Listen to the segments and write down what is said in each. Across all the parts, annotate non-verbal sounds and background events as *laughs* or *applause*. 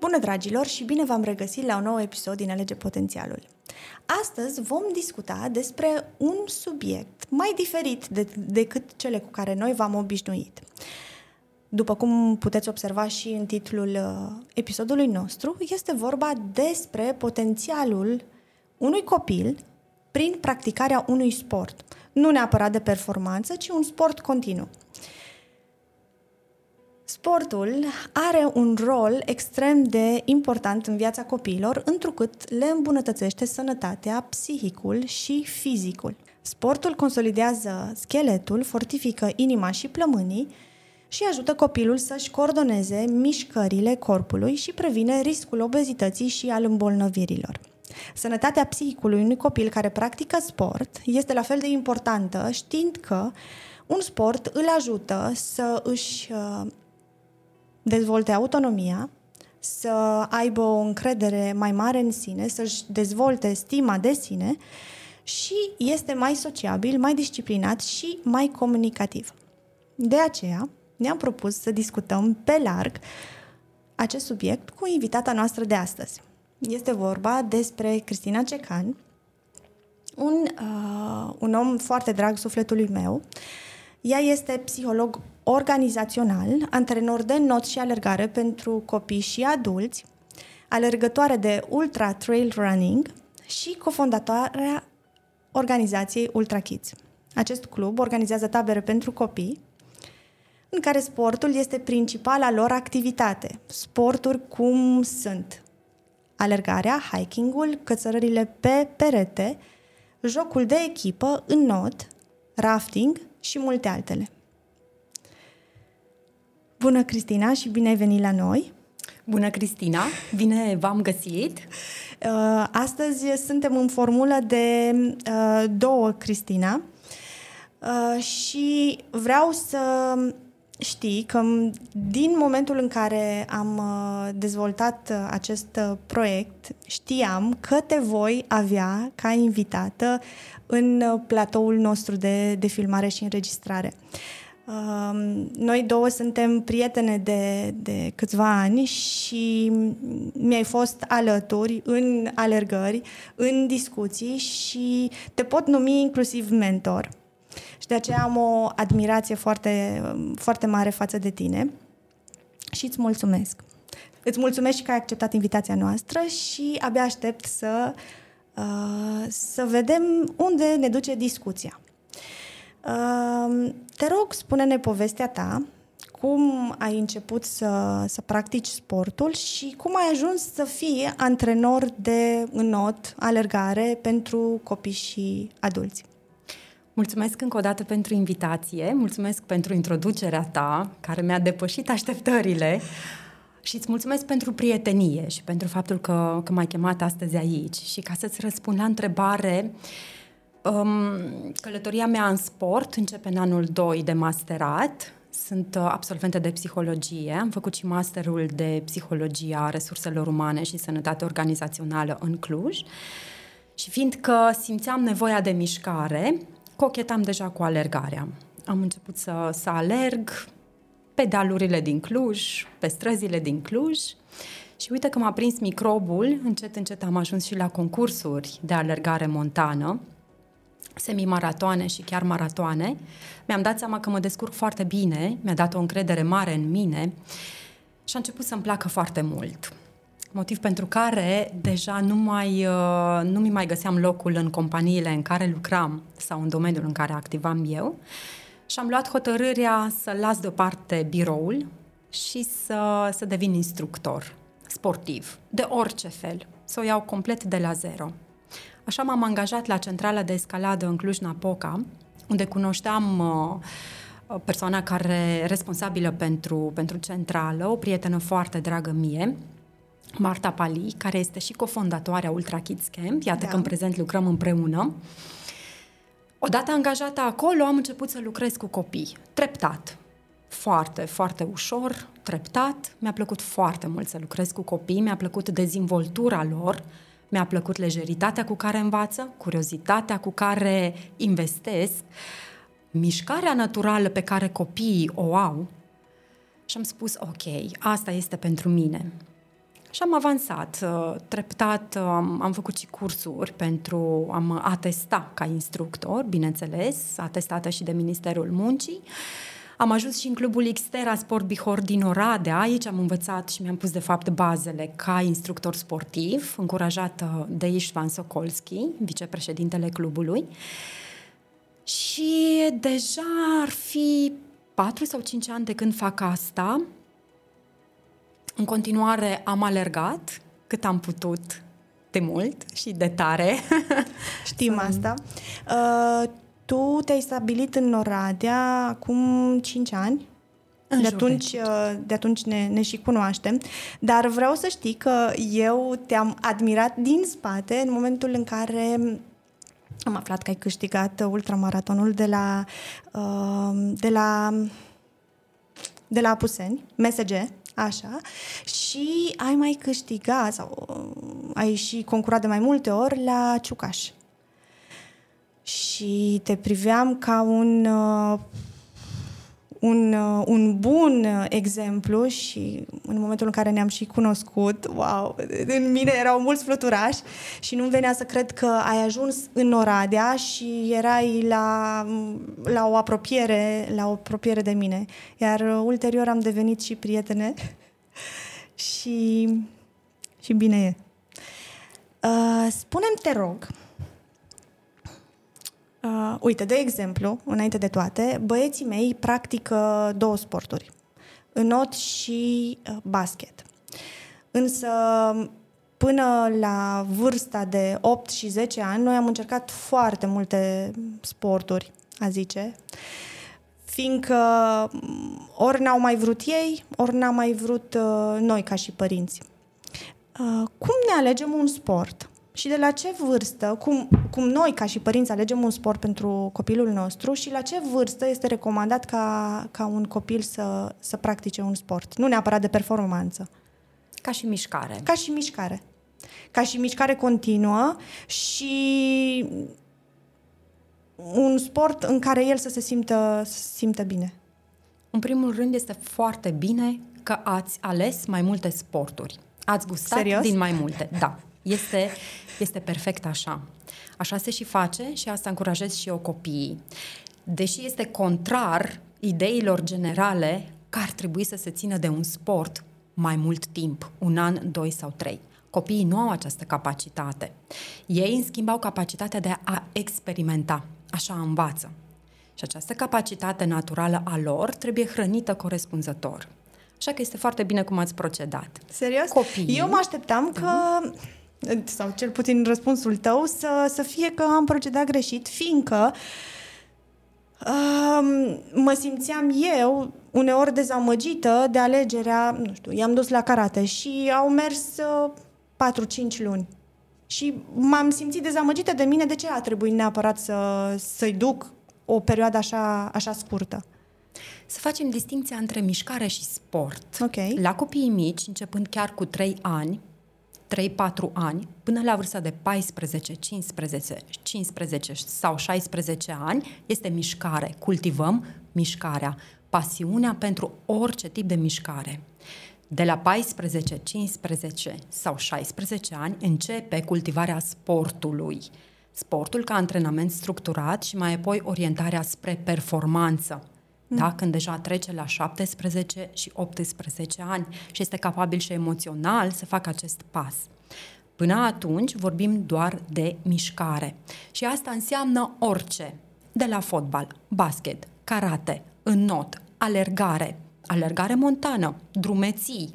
Bună dragilor și bine v-am regăsit la un nou episod din Alege Potențialul. Astăzi vom discuta despre un subiect mai diferit de, decât cele cu care noi v-am obișnuit. După cum puteți observa și în titlul uh, episodului nostru, este vorba despre potențialul unui copil prin practicarea unui sport. Nu neapărat de performanță, ci un sport continuu. Sportul are un rol extrem de important în viața copiilor, întrucât le îmbunătățește sănătatea, psihicul și fizicul. Sportul consolidează scheletul, fortifică inima și plămânii și ajută copilul să-și coordoneze mișcările corpului și previne riscul obezității și al îmbolnăvirilor. Sănătatea psihicului unui copil care practică sport este la fel de importantă, știind că un sport îl ajută să își uh, dezvolte autonomia, să aibă o încredere mai mare în sine, să-și dezvolte stima de sine și este mai sociabil, mai disciplinat și mai comunicativ. De aceea, ne-am propus să discutăm pe larg acest subiect cu invitata noastră de astăzi. Este vorba despre Cristina Cecan, un, uh, un om foarte drag sufletului meu. Ea este psiholog organizațional, antrenor de not și alergare pentru copii și adulți, alergătoare de Ultra Trail Running și cofondatoarea organizației Ultra Kids. Acest club organizează tabere pentru copii, în care sportul este principala lor activitate. Sporturi cum sunt alergarea, hikingul, cățărările pe perete, jocul de echipă în not, rafting și multe altele. Bună, Cristina, și bine ai venit la noi! Bună, Cristina! Bine v-am găsit! Uh, astăzi suntem în formulă de uh, două Cristina uh, și vreau să știi că din momentul în care am dezvoltat acest proiect, știam că te voi avea ca invitată în platoul nostru de, de filmare și înregistrare. Noi două suntem prietene de, de câțiva ani și mi-ai fost alături în alergări, în discuții și te pot numi inclusiv mentor. Și de aceea am o admirație foarte, foarte mare față de tine și îți mulțumesc. Îți mulțumesc și că ai acceptat invitația noastră și abia aștept să, uh, să vedem unde ne duce discuția. Te rog, spune-ne povestea ta, cum ai început să, să practici sportul și cum ai ajuns să fii antrenor de înot, alergare pentru copii și adulți. Mulțumesc încă o dată pentru invitație, mulțumesc pentru introducerea ta, care mi-a depășit așteptările și îți mulțumesc pentru prietenie și pentru faptul că, că m-ai chemat astăzi aici. Și ca să-ți răspund la întrebare, uh, Um, călătoria mea în sport începe în anul 2 de masterat. Sunt uh, absolventă de psihologie, am făcut și masterul de psihologie a resurselor umane și sănătate organizațională în Cluj. Și fiindcă simțeam nevoia de mișcare, cochetam deja cu alergarea. Am început să, să alerg pe dealurile din Cluj, pe străzile din Cluj și uite că m-a prins microbul, încet, încet am ajuns și la concursuri de alergare montană semimaratoane și chiar maratoane, mi-am dat seama că mă descurc foarte bine, mi-a dat o încredere mare în mine și a început să-mi placă foarte mult. Motiv pentru care deja nu, mai, uh, nu mi mai găseam locul în companiile în care lucram sau în domeniul în care activam eu și am luat hotărârea să las deoparte biroul și să, să devin instructor sportiv, de orice fel, să o iau complet de la zero. Așa m-am angajat la centrala de escaladă în Cluj-Napoca, unde cunoșteam uh, persoana care responsabilă pentru, pentru centrală, o prietenă foarte dragă mie, Marta Pali, care este și cofondatoarea Ultra Kids Camp. Iată da. că în prezent lucrăm împreună. Odată angajată acolo, am început să lucrez cu copii, treptat. Foarte, foarte ușor, treptat. Mi-a plăcut foarte mult să lucrez cu copii, mi-a plăcut dezvoltura lor, mi-a plăcut lejeritatea cu care învață, curiozitatea cu care investesc, mișcarea naturală pe care copiii o au și am spus, ok, asta este pentru mine. Și am avansat. Uh, treptat am, am făcut și cursuri pentru a mă atesta ca instructor, bineînțeles, atestată și de Ministerul Muncii. Am ajuns și în clubul Xterra Sport Bihor din Oradea. Aici am învățat și mi-am pus, de fapt, bazele ca instructor sportiv, încurajată de Ișvan Sokolski, vicepreședintele clubului. Și deja ar fi 4 sau 5 ani de când fac asta. În continuare am alergat cât am putut de mult și de tare. Știm *laughs* asta. Uh, tu te-ai stabilit în Oradea acum 5 ani. În de atunci, uh, de atunci ne, ne și cunoaștem, dar vreau să știi că eu te-am admirat din spate în momentul în care am aflat că ai câștigat ultramaratonul de la, uh, de la, de la Apuseni, MSG, așa, și ai mai câștigat sau uh, ai și concurat de mai multe ori la Ciucaș. Și te priveam ca un uh, un, uh, un bun exemplu și în momentul în care ne-am și cunoscut, wow, în mine erau mulți fluturași și nu venea să cred că ai ajuns în Oradea și erai la, la o apropiere, la o apropiere de mine. Iar ulterior am devenit și prietene *laughs* și, și bine e. Uh, spune-mi, te rog, Uh, uite, de exemplu, înainte de toate, băieții mei practică două sporturi, înot și uh, basket. Însă, până la vârsta de 8 și 10 ani, noi am încercat foarte multe sporturi, a zice, fiindcă ori n-au mai vrut ei, ori n-am mai vrut uh, noi ca și părinți. Uh, cum ne alegem un sport? Și de la ce vârstă, cum, cum noi ca și părinți alegem un sport pentru copilul nostru și la ce vârstă este recomandat ca, ca un copil să, să practice un sport. Nu neapărat de performanță. Ca și mișcare. Ca și mișcare. Ca și mișcare continuă și un sport în care el să se simtă, să se simtă bine. În primul rând este foarte bine că ați ales mai multe sporturi. Ați gustat Serios? din mai multe. Da. Este, este perfect așa. Așa se și face și asta încurajez și eu copiii. Deși este contrar ideilor generale că ar trebui să se țină de un sport mai mult timp, un an, doi sau trei. Copiii nu au această capacitate. Ei, în schimb, au capacitatea de a experimenta. Așa învață. Și această capacitate naturală a lor trebuie hrănită corespunzător. Așa că este foarte bine cum ați procedat. Serios? Copiii, Eu mă așteptam da. Că sau cel puțin răspunsul tău, să, să fie că am procedat greșit, fiindcă um, mă simțeam eu uneori dezamăgită de alegerea, nu știu, i-am dus la karate și au mers uh, 4-5 luni. Și m-am simțit dezamăgită de mine de ce a trebuit neapărat să, să-i duc o perioadă așa, așa scurtă. Să facem distinția între mișcare și sport. Okay. La copiii mici, începând chiar cu 3 ani, 3-4 ani, până la vârsta de 14, 15, 15 sau 16 ani, este mișcare. Cultivăm mișcarea, pasiunea pentru orice tip de mișcare. De la 14, 15 sau 16 ani începe cultivarea sportului. Sportul ca antrenament structurat și mai apoi orientarea spre performanță da? când deja trece la 17 și 18 ani și este capabil și emoțional să facă acest pas. Până atunci vorbim doar de mișcare și asta înseamnă orice, de la fotbal, basket, karate, înnot, alergare, alergare montană, drumeții,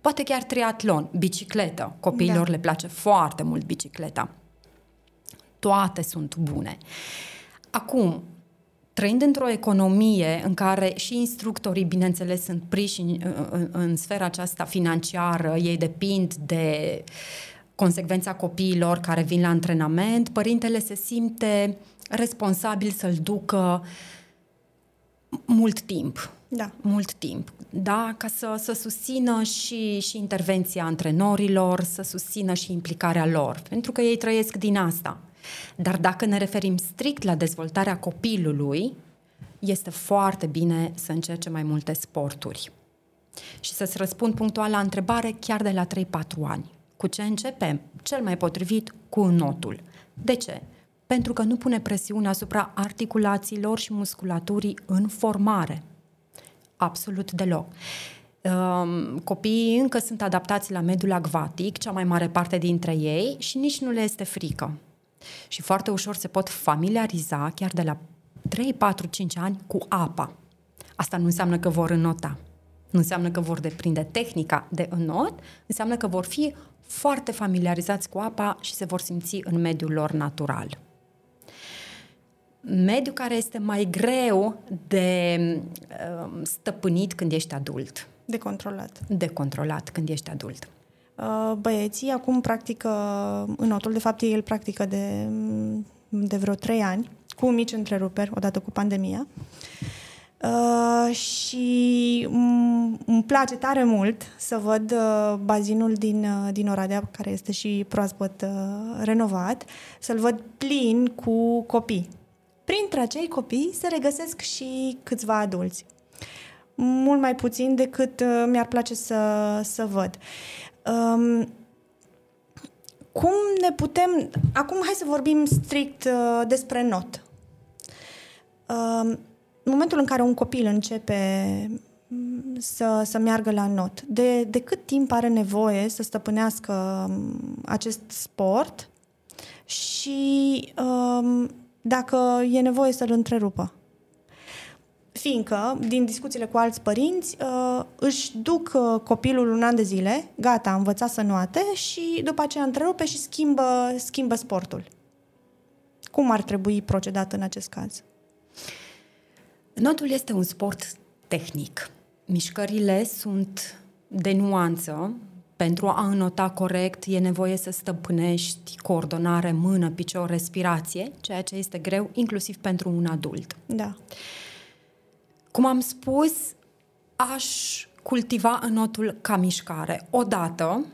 poate chiar triatlon, bicicletă. Copiilor da. le place foarte mult bicicleta. Toate sunt bune. Acum, trăind într-o economie în care și instructorii, bineînțeles, sunt priși în, în, în sfera aceasta financiară, ei depind de consecvența copiilor care vin la antrenament, părintele se simte responsabil să-l ducă mult timp. Da. Mult timp. Da, ca să, să susțină și, și intervenția antrenorilor, să susțină și implicarea lor, pentru că ei trăiesc din asta. Dar dacă ne referim strict la dezvoltarea copilului, este foarte bine să încerce mai multe sporturi. Și să-ți răspund punctual la întrebare chiar de la 3-4 ani. Cu ce începem? Cel mai potrivit cu notul. De ce? Pentru că nu pune presiune asupra articulațiilor și musculaturii în formare. Absolut deloc. Um, copiii încă sunt adaptați la mediul acvatic, cea mai mare parte dintre ei, și nici nu le este frică. Și foarte ușor se pot familiariza, chiar de la 3, 4, 5 ani, cu apa. Asta nu înseamnă că vor înnota. Nu înseamnă că vor deprinde tehnica de înot, înseamnă că vor fi foarte familiarizați cu apa și se vor simți în mediul lor natural. Mediu care este mai greu de uh, stăpânit când ești adult. De controlat. De controlat când ești adult. Uh, băieții acum practică înotul, de fapt el practică de, de vreo trei ani, cu mici întreruperi, odată cu pandemia. Uh, și îmi place tare mult să văd uh, bazinul din, uh, din Oradea, care este și proaspăt uh, renovat, să-l văd plin cu copii. Printre acei copii se regăsesc și câțiva adulți. Mult mai puțin decât uh, mi-ar place să, să văd. Um, cum ne putem... Acum hai să vorbim strict uh, despre not. Um, în momentul în care un copil începe mm, să, să meargă la not, de, de cât timp are nevoie să stăpânească mm, acest sport și um, dacă e nevoie să-l întrerupă? Fiindcă, din discuțiile cu alți părinți, uh, își duc uh, copilul un an de zile, gata, a învățat să nuate și după aceea întrerupe și schimbă, schimbă sportul. Cum ar trebui procedat în acest caz? Notul este un sport tehnic. Mișcările sunt de nuanță. Pentru a înota corect e nevoie să stăpânești coordonare, mână, picior, respirație, ceea ce este greu inclusiv pentru un adult. Da. Cum am spus, aș cultiva înotul ca mișcare. Odată,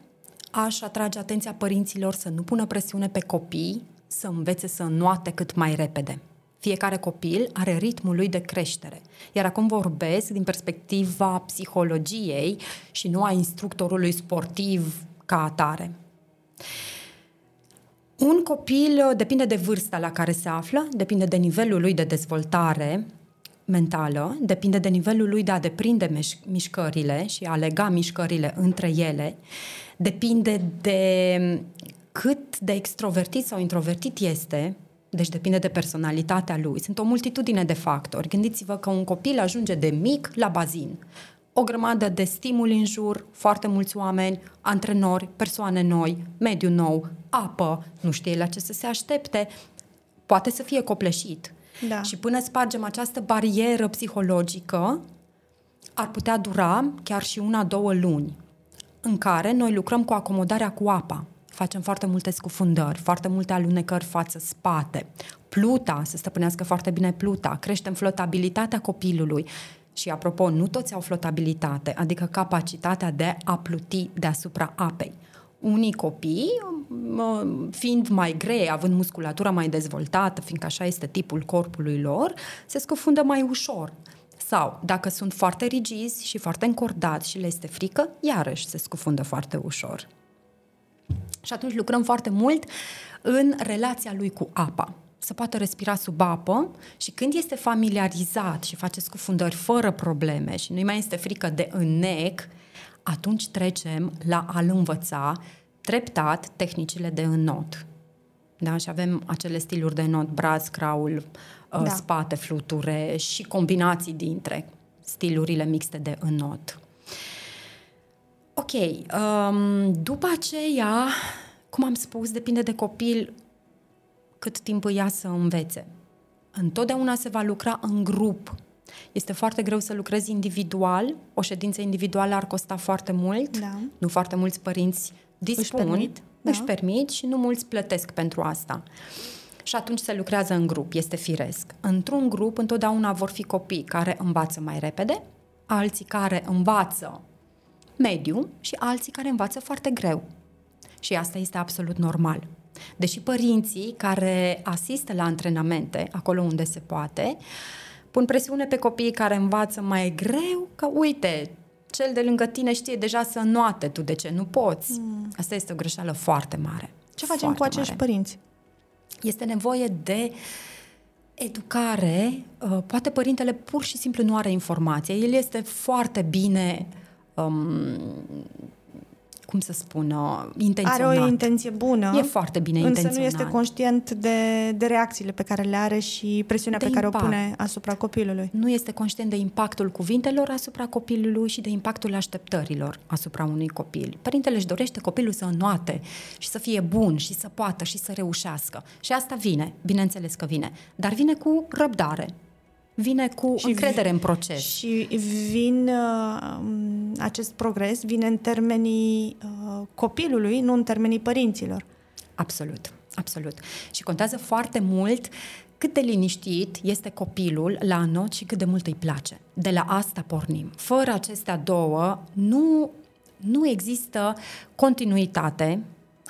aș atrage atenția părinților să nu pună presiune pe copii, să învețe să înnoate cât mai repede. Fiecare copil are ritmul lui de creștere. Iar acum vorbesc din perspectiva psihologiei și nu a instructorului sportiv ca atare. Un copil depinde de vârsta la care se află, depinde de nivelul lui de dezvoltare mentală, depinde de nivelul lui de a deprinde mișcările și a lega mișcările între ele, depinde de cât de extrovertit sau introvertit este, deci depinde de personalitatea lui. Sunt o multitudine de factori. Gândiți-vă că un copil ajunge de mic la bazin. O grămadă de stimuli în jur, foarte mulți oameni, antrenori, persoane noi, mediu nou, apă, nu știe la ce să se aștepte, poate să fie copleșit. Da. Și până spargem această barieră psihologică, ar putea dura chiar și una, două luni, în care noi lucrăm cu acomodarea cu apa facem foarte multe scufundări, foarte multe alunecări față-spate, pluta, să stăpânească foarte bine pluta, creștem flotabilitatea copilului și, apropo, nu toți au flotabilitate, adică capacitatea de a pluti deasupra apei. Unii copii, fiind mai grei, având musculatura mai dezvoltată, fiindcă așa este tipul corpului lor, se scufundă mai ușor. Sau, dacă sunt foarte rigizi și foarte încordați și le este frică, iarăși se scufundă foarte ușor. Și atunci lucrăm foarte mult în relația lui cu apa să poată respira sub apă și când este familiarizat și face scufundări fără probleme și nu mai este frică de înnec, atunci trecem la a-l învăța treptat tehnicile de înnot. Da? Și avem acele stiluri de înnot, braț, craul, uh, da. spate, fluture și combinații dintre stilurile mixte de înnot. Ok, um, după aceea, cum am spus, depinde de copil cât timp îi ia să învețe. Întotdeauna se va lucra în grup. Este foarte greu să lucrezi individual. O ședință individuală ar costa foarte mult. Da. Nu foarte mulți părinți dispun, își permit, da. își permit și nu mulți plătesc pentru asta. Și atunci se lucrează în grup, este firesc. Într-un grup întotdeauna vor fi copii care învață mai repede, alții care învață mediu și alții care învață foarte greu. Și asta este absolut normal. Deși părinții care asistă la antrenamente, acolo unde se poate, pun presiune pe copiii care învață mai greu, că uite, cel de lângă tine știe deja să înoate, tu de ce nu poți? Mm. Asta este o greșeală foarte mare. Ce facem foarte cu acești mare. părinți? Este nevoie de educare. Uh, poate părintele pur și simplu nu are informație. El este foarte bine um, cum să spun, intenționat. Are o intenție bună. E foarte bine însă intenționat. nu este conștient de, de reacțiile pe care le are și presiunea De pe care impact. o pune asupra copilului. Nu este conștient de impactul cuvintelor asupra copilului și de impactul așteptărilor asupra unui copil. Părintele își dorește copilul să înnoate și să fie bun și să poată și să reușească. Și asta vine, bineînțeles că vine, dar vine cu răbdare. Vine cu Și încredere vi- în proces. Și vin uh, acest progres vine în termenii uh, copilului, nu în termenii părinților. Absolut, absolut. Și contează foarte mult cât de liniștit este copilul la not și cât de mult îi place. De la asta pornim. Fără acestea două, nu, nu există continuitate,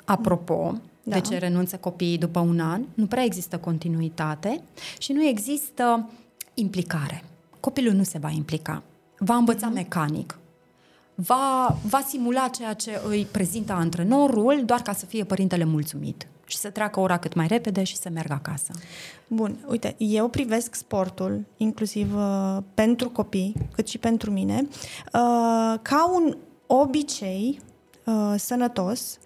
apropo, Da. de ce renunță copiii după un an, nu prea există continuitate și nu există implicare. Copilul nu se va implica. Va învăța mecanic, va, va simula ceea ce îi prezintă antrenorul doar ca să fie părintele mulțumit și să treacă ora cât mai repede și să meargă acasă. Bun, uite, eu privesc sportul, inclusiv uh, pentru copii, cât și pentru mine, uh, ca un obicei uh, sănătos,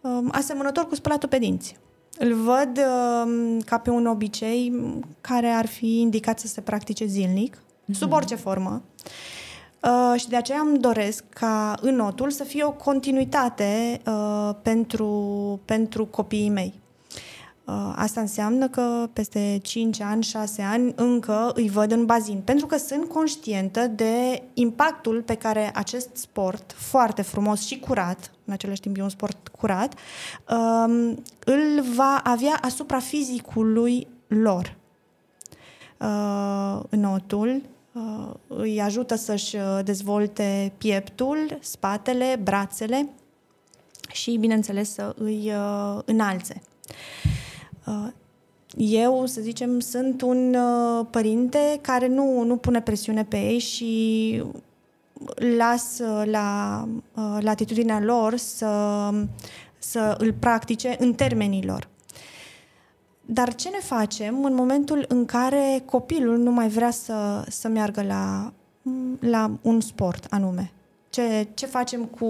uh, asemănător cu spălatul pe dinți. Îl văd uh, ca pe un obicei care ar fi indicat să se practice zilnic, sub orice formă. Uh, și de aceea îmi doresc ca înotul să fie o continuitate uh, pentru, pentru copiii mei. Uh, Asta înseamnă că peste 5 ani, 6 ani încă îi văd în bazin, pentru că sunt conștientă de impactul pe care acest sport foarte frumos și curat, în același timp e un sport curat, um, îl va avea asupra fizicului lor. Uh, Înotul uh, îi ajută să-și uh, dezvolte pieptul, spatele, brațele și, bineînțeles, să îi uh, înalțe. Uh, Eu, să zicem, sunt un uh, părinte care nu, nu pune presiune pe ei și las uh, la uh, latitudinea lor să, să îl practice în termenii lor. Dar ce ne facem în momentul în care copilul nu mai vrea să, să meargă la, la un sport anume? Ce, ce facem cu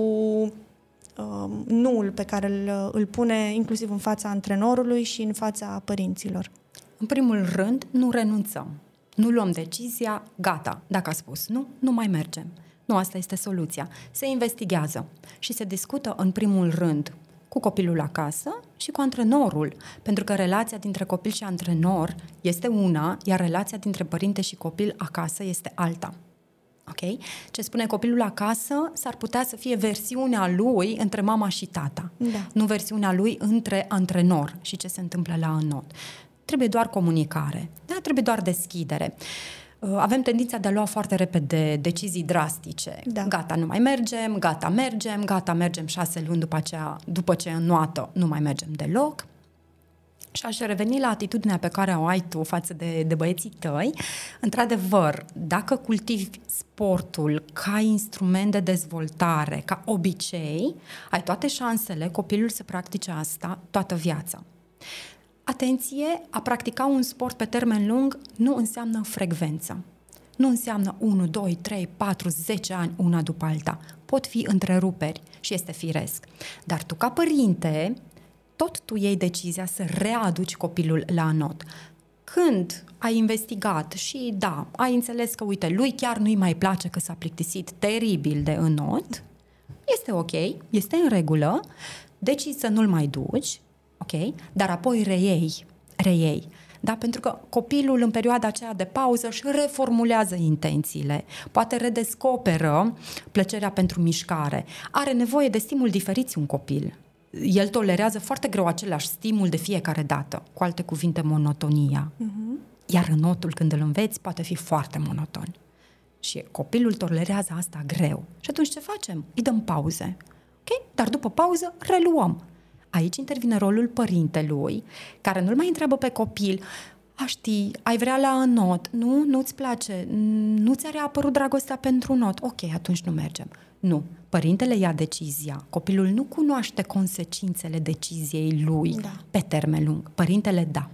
uh, nuul pe care îl, îl pune inclusiv în fața antrenorului și în fața părinților? În primul rând, nu renunțăm. Nu luăm decizia, gata, dacă a spus nu, nu mai mergem. Nu, asta este soluția. Se investigează și se discută în primul rând cu copilul acasă și cu antrenorul, pentru că relația dintre copil și antrenor este una, iar relația dintre părinte și copil acasă este alta. Ok? Ce spune copilul acasă s-ar putea să fie versiunea lui între mama și tata, Da. nu versiunea lui între antrenor și ce se întâmplă la înot. Trebuie doar comunicare, da? trebuie doar deschidere. Uh, Avem tendința de a lua foarte repede decizii drastice. Da. Gata, nu mai mergem, gata, mergem, gata, mergem șase luni după, aceea, după ce înnoată, nu mai mergem deloc. Și aș reveni la atitudinea pe care o ai tu față de, de băieții tăi. Într-adevăr, dacă cultivi sportul ca instrument de dezvoltare, ca obicei, ai toate șansele copilul să practice asta toată viața. Atenție, a practica un sport pe termen lung nu înseamnă frecvență. Nu înseamnă 1, 2, 3, 4, 10 ani una după alta. Pot fi întreruperi și este firesc. Dar tu, ca părinte, tot tu iei decizia să readuci copilul la not. Când ai investigat și da, ai înțeles că, uite, lui chiar nu-i mai place că s-a plictisit teribil de înot, este ok, este în regulă, decizi să nu-l mai duci, ok, dar apoi reiei, reiei. Da, pentru că copilul în perioada aceea de pauză își reformulează intențiile, poate redescoperă plăcerea pentru mișcare, are nevoie de stimul diferiți un copil. El tolerează foarte greu același stimul de fiecare dată, cu alte cuvinte, monotonia. Uh-huh. Iar înotul, când îl înveți, poate fi foarte monoton. Și copilul tolerează asta greu. Și atunci ce facem? Îi dăm pauze. Ok? Dar după pauză reluăm. Aici intervine rolul părintelui, care nu-l mai întreabă pe copil, a ști, ai vrea la not, nu, nu-ți place, nu ți-a reapărut dragostea pentru not, ok, atunci nu mergem. Nu, părintele ia decizia, copilul nu cunoaște consecințele deciziei lui da. pe termen lung, părintele da.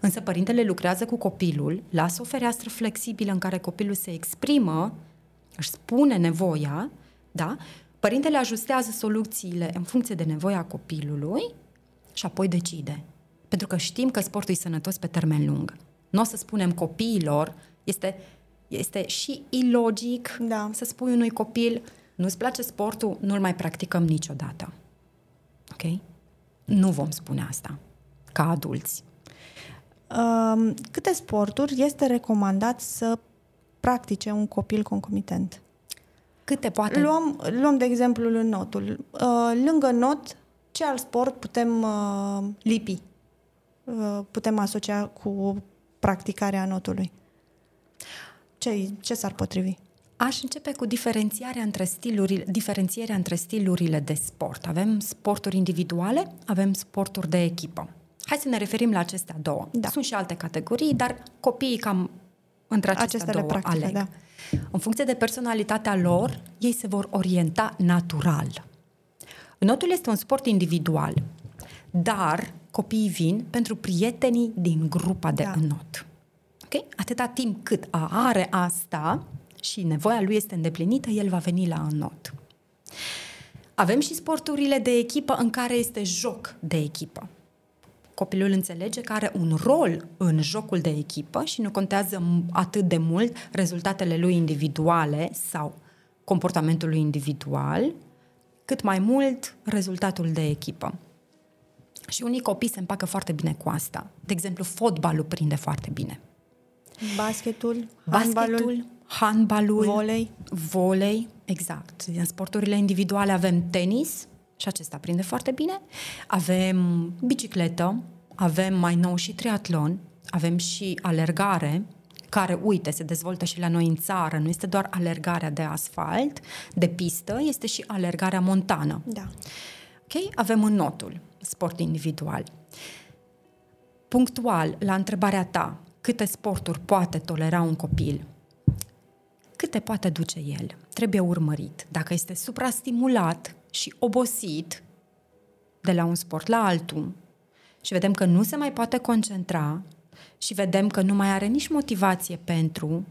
Însă părintele lucrează cu copilul, lasă o fereastră flexibilă în care copilul se exprimă, își spune nevoia, da? Părintele ajustează soluțiile în funcție de nevoia copilului și apoi decide. Pentru că știm că sportul e sănătos pe termen lung. Nu o să spunem copiilor, este, este și ilogic da. să spui unui copil nu-ți place sportul, nu-l mai practicăm niciodată. Ok? Nu vom spune asta ca adulți. Um, câte sporturi este recomandat să practice un copil concomitent? Câte poate? Luăm, luăm de exemplu notul. Uh, lângă not, ce alt sport putem uh, lipi? Uh, putem asocia cu practicarea notului? Ce, ce s-ar potrivi? Aș începe cu diferențiarea între stilurile, diferențierea între stilurile de sport. Avem sporturi individuale, avem sporturi de echipă. Hai să ne referim la acestea două. Da. Sunt și alte categorii, dar copiii cam între acestea Acestea două practică, aleg. Da. În funcție de personalitatea lor, ei se vor orienta natural. Notul este un sport individual, dar copiii vin pentru prietenii din grupa de da. înot. Okay? Atâta timp cât are asta și nevoia lui este îndeplinită, el va veni la înot. Avem și sporturile de echipă în care este joc de echipă copilul înțelege că are un rol în jocul de echipă și nu contează atât de mult rezultatele lui individuale sau comportamentul lui individual, cât mai mult rezultatul de echipă. Și unii copii se împacă foarte bine cu asta. De exemplu, fotbalul prinde foarte bine. Basketul, Basketul, handbalul, volei. Volei, exact. În sporturile individuale avem tenis, și acesta prinde foarte bine. Avem bicicletă, avem mai nou și triatlon, avem și alergare, care, uite, se dezvoltă și la noi în țară. Nu este doar alergarea de asfalt, de pistă, este și alergarea montană. Da. Ok? Avem în notul, sport individual. Punctual, la întrebarea ta, câte sporturi poate tolera un copil? Câte poate duce el? Trebuie urmărit. Dacă este suprastimulat, și obosit de la un sport la altul și vedem că nu se mai poate concentra și vedem că nu mai are nici motivație pentru,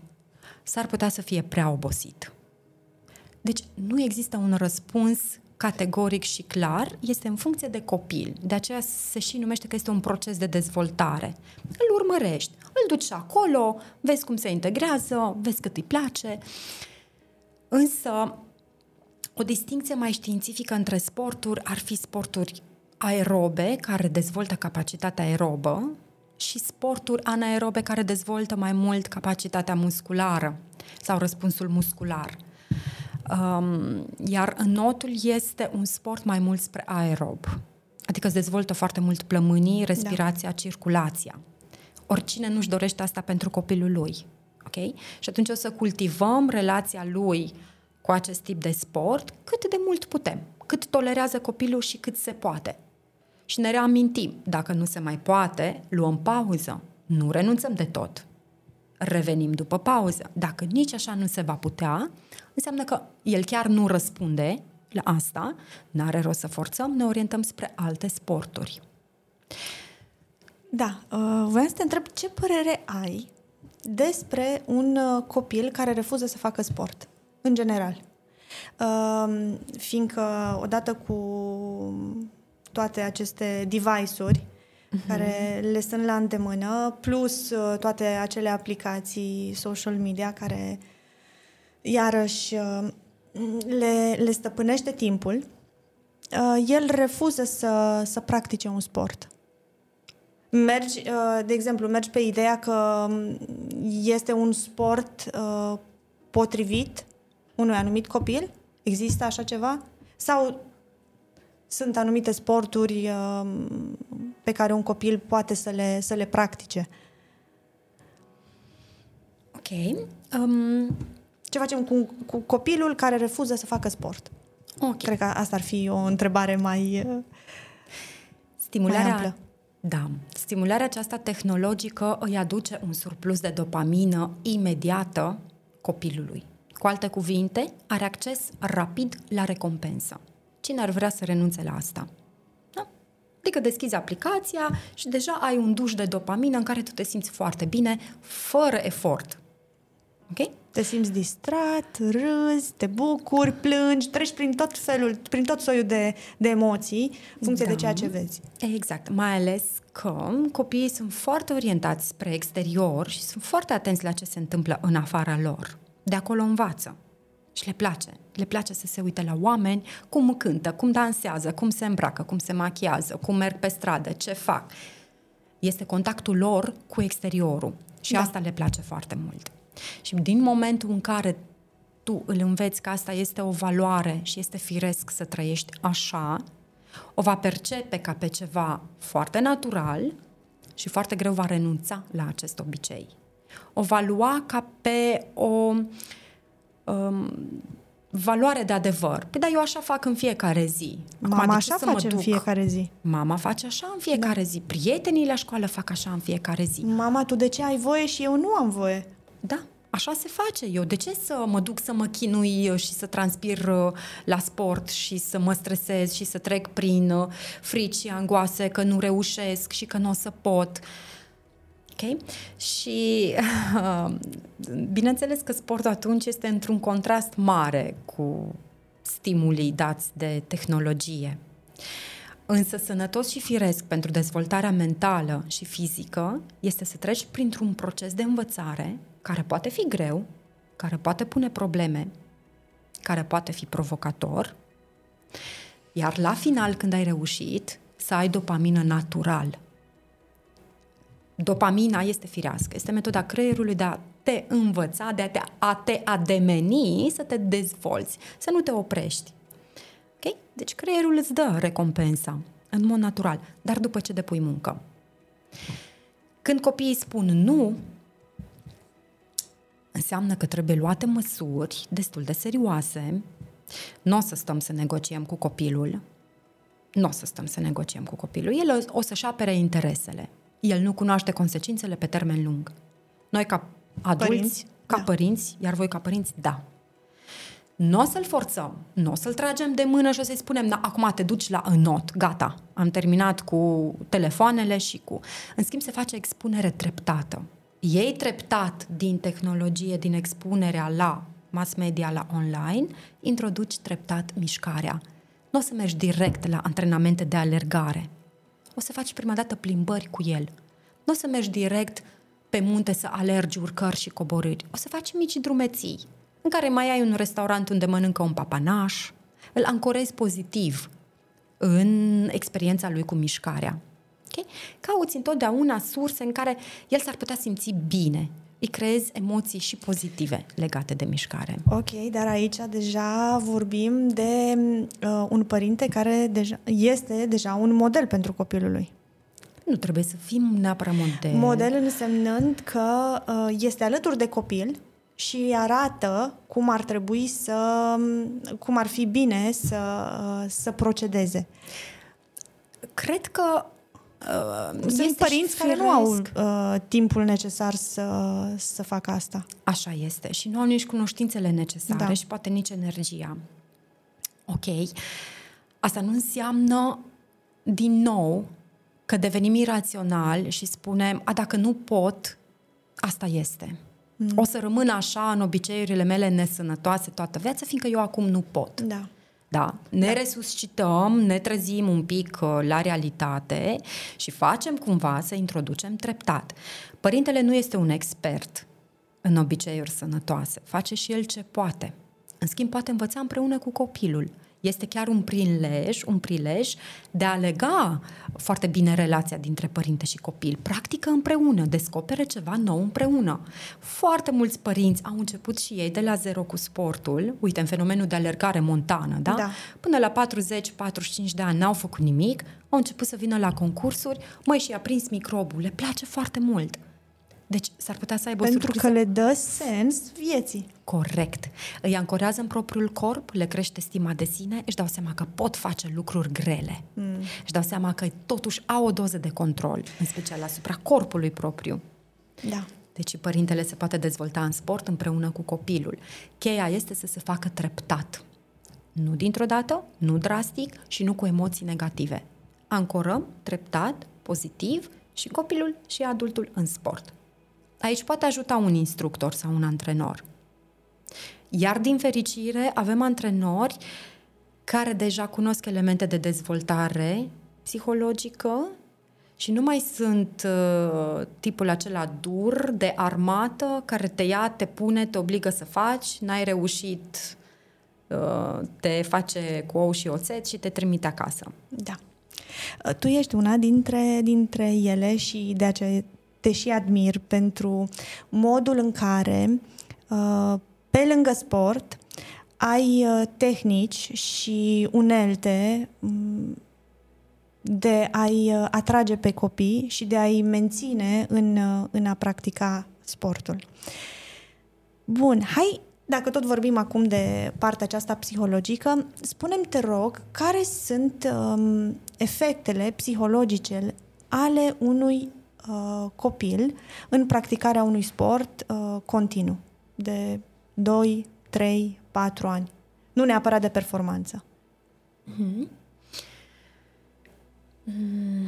s-ar putea să fie prea obosit. Deci nu există un răspuns categoric și clar, este în funcție de copil. De aceea se și numește că este un proces de dezvoltare. Îl urmărești, îl duci acolo, vezi cum se integrează, vezi cât îi place. Însă o distinție mai științifică între sporturi ar fi sporturi aerobe, care dezvoltă capacitatea aerobă, și sporturi anaerobe care dezvoltă mai mult capacitatea musculară sau răspunsul muscular. Um, iar notul este un sport mai mult spre aerob, adică îți dezvoltă foarte mult plămânii, respirația, da. circulația. Oricine nu-și dorește asta pentru copilul lui. Okay? Și atunci o să cultivăm relația lui uh, cu acest tip de sport cât de mult putem, cât tolerează copilul și cât se poate. Și ne reamintim, dacă nu se mai poate, luăm pauză, nu renunțăm de tot. Revenim după pauză. Dacă nici așa nu se va putea, înseamnă că el chiar nu răspunde la asta, n-are rost să forțăm, ne orientăm spre alte sporturi. Da, uh, voiam să te întreb ce părere ai despre un uh, copil care refuză să facă sport? în general. Uh, fiindcă odată cu toate aceste device-uri uh-huh. care le sunt la îndemână, plus uh, toate acele aplicații social media care iarăși uh, le, le stăpânește timpul, uh, el refuză să, să practice un sport. Mergi, uh, de exemplu, mergi pe ideea că este un sport uh, potrivit unui anumit copil? Există așa ceva? Sau sunt anumite sporturi uh, pe care un copil poate să le, să le practice? Ok. Um... Ce facem cu, cu copilul care refuză să facă sport? Okay. Cred că asta ar fi o întrebare mai, uh, Stimularea mai amplă. Da, stimularea aceasta tehnologică îi aduce un surplus de dopamină imediată copilului. Cu alte cuvinte, are acces rapid la recompensă. Cine ar vrea să renunțe la asta? Da? Adică deschizi aplicația și deja ai un duș de dopamină în care tu te simți foarte bine, fără efort. Ok? Te simți distrat, râzi, te bucuri, plângi, treci prin tot felul, prin tot soiul de, de emoții, în funcție da. de ceea ce vezi. Exact, mai ales că copiii sunt foarte orientați spre exterior și sunt foarte atenți la ce se întâmplă în afara lor. De acolo învață. Și le place. Le place să se uite la oameni, cum cântă, cum dansează, cum se îmbracă, cum se machiază, cum merg pe stradă, ce fac. Este contactul lor cu exteriorul. Și da. asta le place foarte mult. Și din momentul în care tu îl înveți că asta este o valoare și este firesc să trăiești așa, o va percepe ca pe ceva foarte natural și foarte greu va renunța la acest obicei. O va lua ca pe o um, valoare de adevăr. Păi da, eu așa fac în fiecare zi. Acum, Mama așa face în fiecare zi. Mama face așa în fiecare da. zi. Prietenii la școală fac așa în fiecare zi. Mama, tu de ce ai voie și eu nu am voie? Da, așa se face. Eu de ce să mă duc să mă chinui și să transpir uh, la sport și să mă stresez și să trec prin uh, frici și angoase că nu reușesc și că nu o să pot? Ok? Și *laughs* bineînțeles că sportul atunci este într-un contrast mare cu stimulii dați de tehnologie. Însă sănătos și firesc pentru dezvoltarea mentală și fizică este să treci printr-un proces de învățare care poate fi greu, care poate pune probleme, care poate fi provocator, iar la final, când ai reușit, să ai dopamină natural. Dopamina este firească, este metoda creierului de a te învăța, de a te, a te ademeni, să te dezvolți, să nu te oprești. Ok? Deci creierul îți dă recompensa în mod natural, dar după ce depui muncă. Când copiii spun nu, înseamnă că trebuie luate măsuri destul de serioase. Nu o să stăm să negociem cu copilul. Nu o să stăm să negociem cu copilul. El o să-și apere interesele. El nu cunoaște consecințele pe termen lung. Noi ca adulți, părinți, ca da. părinți, iar voi ca părinți, da. Nu o să-l forțăm, nu o să-l tragem de mână și o să-i spunem, da, acum te duci la înot, gata, am terminat cu telefoanele și cu... În schimb, se face expunere treptată iei treptat din tehnologie, din expunerea la mass media, la online, introduci treptat mișcarea. Nu o să mergi direct la antrenamente de alergare. O să faci prima dată plimbări cu el. Nu o să mergi direct pe munte să alergi urcări și coborâri. O să faci mici drumeții, în care mai ai un restaurant unde mănâncă un papanaș, îl ancorezi pozitiv în experiența lui cu mișcarea. Okay? Cauți întotdeauna surse în care el s-ar putea simți bine. Îi creezi emoții și pozitive legate de mișcare. Ok, dar aici deja vorbim de uh, un părinte care deja, este deja un model pentru copilul lui. Nu trebuie să fim neapărat model. Model însemnând că uh, este alături de copil și arată cum ar trebui să, cum ar fi bine să, uh, să procedeze. Cred că Uh, Sunt părinți care nu au uh, timpul necesar să, să facă asta. Așa este. Și nu au nici cunoștințele necesare da. și poate nici energia. Ok. Asta nu înseamnă, din nou, că devenim iraționali și spunem, a, dacă nu pot, asta este. Mm. O să rămân așa în obiceiurile mele nesănătoase toată viața, fiindcă eu acum nu pot. Da. Da, ne da. resuscităm, ne trezim un pic uh, la realitate și facem cumva să introducem treptat. Părintele nu este un expert în obiceiuri sănătoase, face și el ce poate. În schimb, poate învăța împreună cu copilul este chiar un prilej, un prilej de a lega foarte bine relația dintre părinte și copil. Practică împreună, descopere ceva nou împreună. Foarte mulți părinți au început și ei de la zero cu sportul, uite, în fenomenul de alergare montană, da? da. Până la 40-45 de ani n-au făcut nimic, au început să vină la concursuri, măi, și a prins microbul, le place foarte mult. Deci s-ar putea să aibă Pentru o surpriză. că le dă sens vieții. Corect. Îi ancorează în propriul corp, le crește stima de sine, își dau seama că pot face lucruri grele. Mm. Își dau seama că totuși au o doză de control, în special asupra corpului propriu. Da. Deci părintele se poate dezvolta în sport împreună cu copilul. Cheia este să se facă treptat. Nu dintr-o dată, nu drastic și nu cu emoții negative. Ancorăm treptat, pozitiv și copilul și adultul în sport. Aici poate ajuta un instructor sau un antrenor. Iar din fericire avem antrenori care deja cunosc elemente de dezvoltare psihologică și nu mai sunt uh, tipul acela dur de armată care te ia, te pune, te obligă să faci, n-ai reușit, uh, te face cu ou și oțet și te trimite acasă. Da. Uh, tu ești una dintre, dintre ele și de aceea te și admir pentru modul în care, uh, pe lângă sport, ai uh, tehnici și unelte mm, de a-i uh, atrage pe copii și de a-i menține în, în a practica sportul. Bun, hai, dacă tot vorbim acum de partea aceasta psihologică, spunem te rog, care sunt um, efectele psihologice ale unui uh, copil în practicarea unui sport uh, continuu de 2, 3, 4 ani. Nu neapărat de performanță. Mm-hmm. Mm,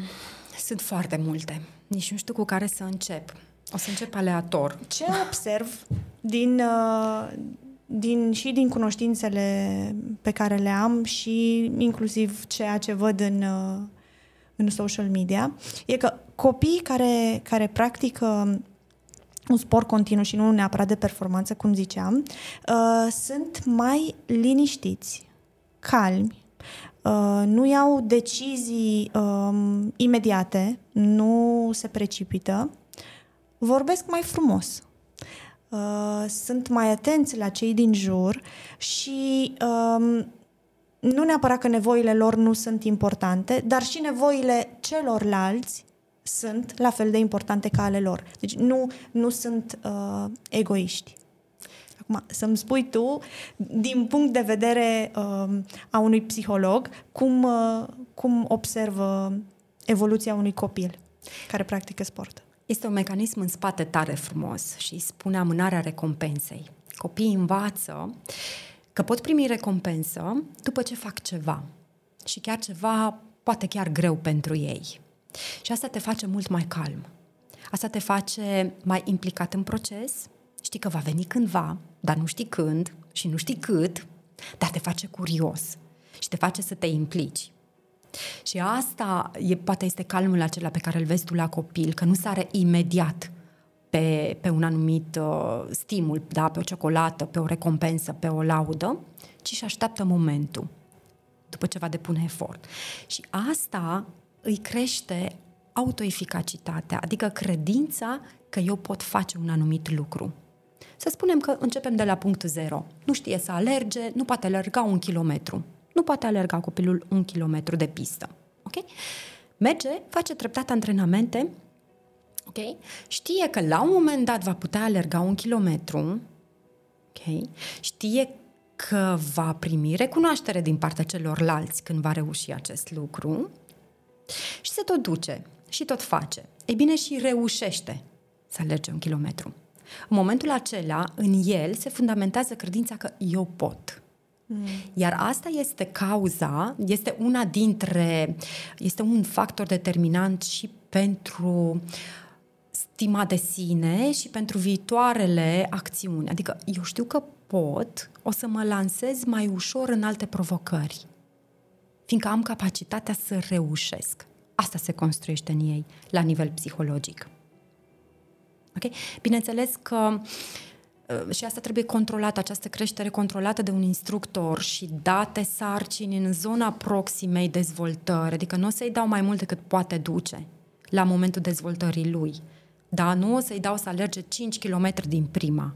sunt foarte multe. Nici nu știu cu care să încep. O să încep aleator. Ce observ din, uh, din, și din cunoștințele pe care le am și inclusiv ceea ce văd în, uh, în social media, e că copiii care, care practică un sport continuu și nu neapărat de performanță, cum ziceam, uh, sunt mai liniștiți, calmi, uh, nu iau decizii uh, imediate, nu se precipită, vorbesc mai frumos. Uh, sunt mai atenți la cei din jur și uh, nu neapărat că nevoile lor nu sunt importante, dar și nevoile celorlalți sunt la fel de importante ca ale lor. Deci nu, nu sunt uh, egoiști. Acum, să-mi spui tu, din punct de vedere uh, a unui psiholog, cum, uh, cum observă evoluția unui copil care practică sport? Este un mecanism în spate tare frumos și spune amânarea recompensei. Copiii învață că pot primi recompensă după ce fac ceva. Și chiar ceva poate chiar greu pentru ei. Și asta te face mult mai calm. Asta te face mai implicat în proces. Știi că va veni cândva, dar nu știi când și nu știi cât, dar te face curios și te face să te implici. Și asta e, poate este calmul acela pe care îl vezi tu la copil, că nu sare imediat pe, pe un anumit uh, stimul, da, pe o ciocolată, pe o recompensă, pe o laudă, ci și așteaptă momentul după ce va depune efort. Și asta îi crește autoeficacitatea, adică credința că eu pot face un anumit lucru. Să spunem că începem de la punct zero. Nu știe să alerge, nu poate alerga un kilometru. Nu poate alerga copilul un kilometru de pistă. Ok? Merge, face treptat antrenamente, ok? Știe că la un moment dat va putea alerga un kilometru, ok? Știe că va primi recunoaștere din partea celorlalți când va reuși acest lucru și se tot duce și tot face. Ei bine, și reușește să alerge un kilometru. În momentul acela, în el se fundamentează credința că eu pot. Mm. Iar asta este cauza, este una dintre, este un factor determinant și pentru stima de sine și pentru viitoarele acțiuni. Adică eu știu că pot, o să mă lansez mai ușor în alte provocări fiindcă am capacitatea să reușesc. Asta se construiește în ei, la nivel psihologic. Ok? Bineînțeles că uh, și asta trebuie controlată, această creștere controlată de un instructor și date sarcini în zona proximei dezvoltări, adică nu o să-i dau mai mult decât poate duce la momentul dezvoltării lui. Dar nu o să-i dau să alerge 5 km din prima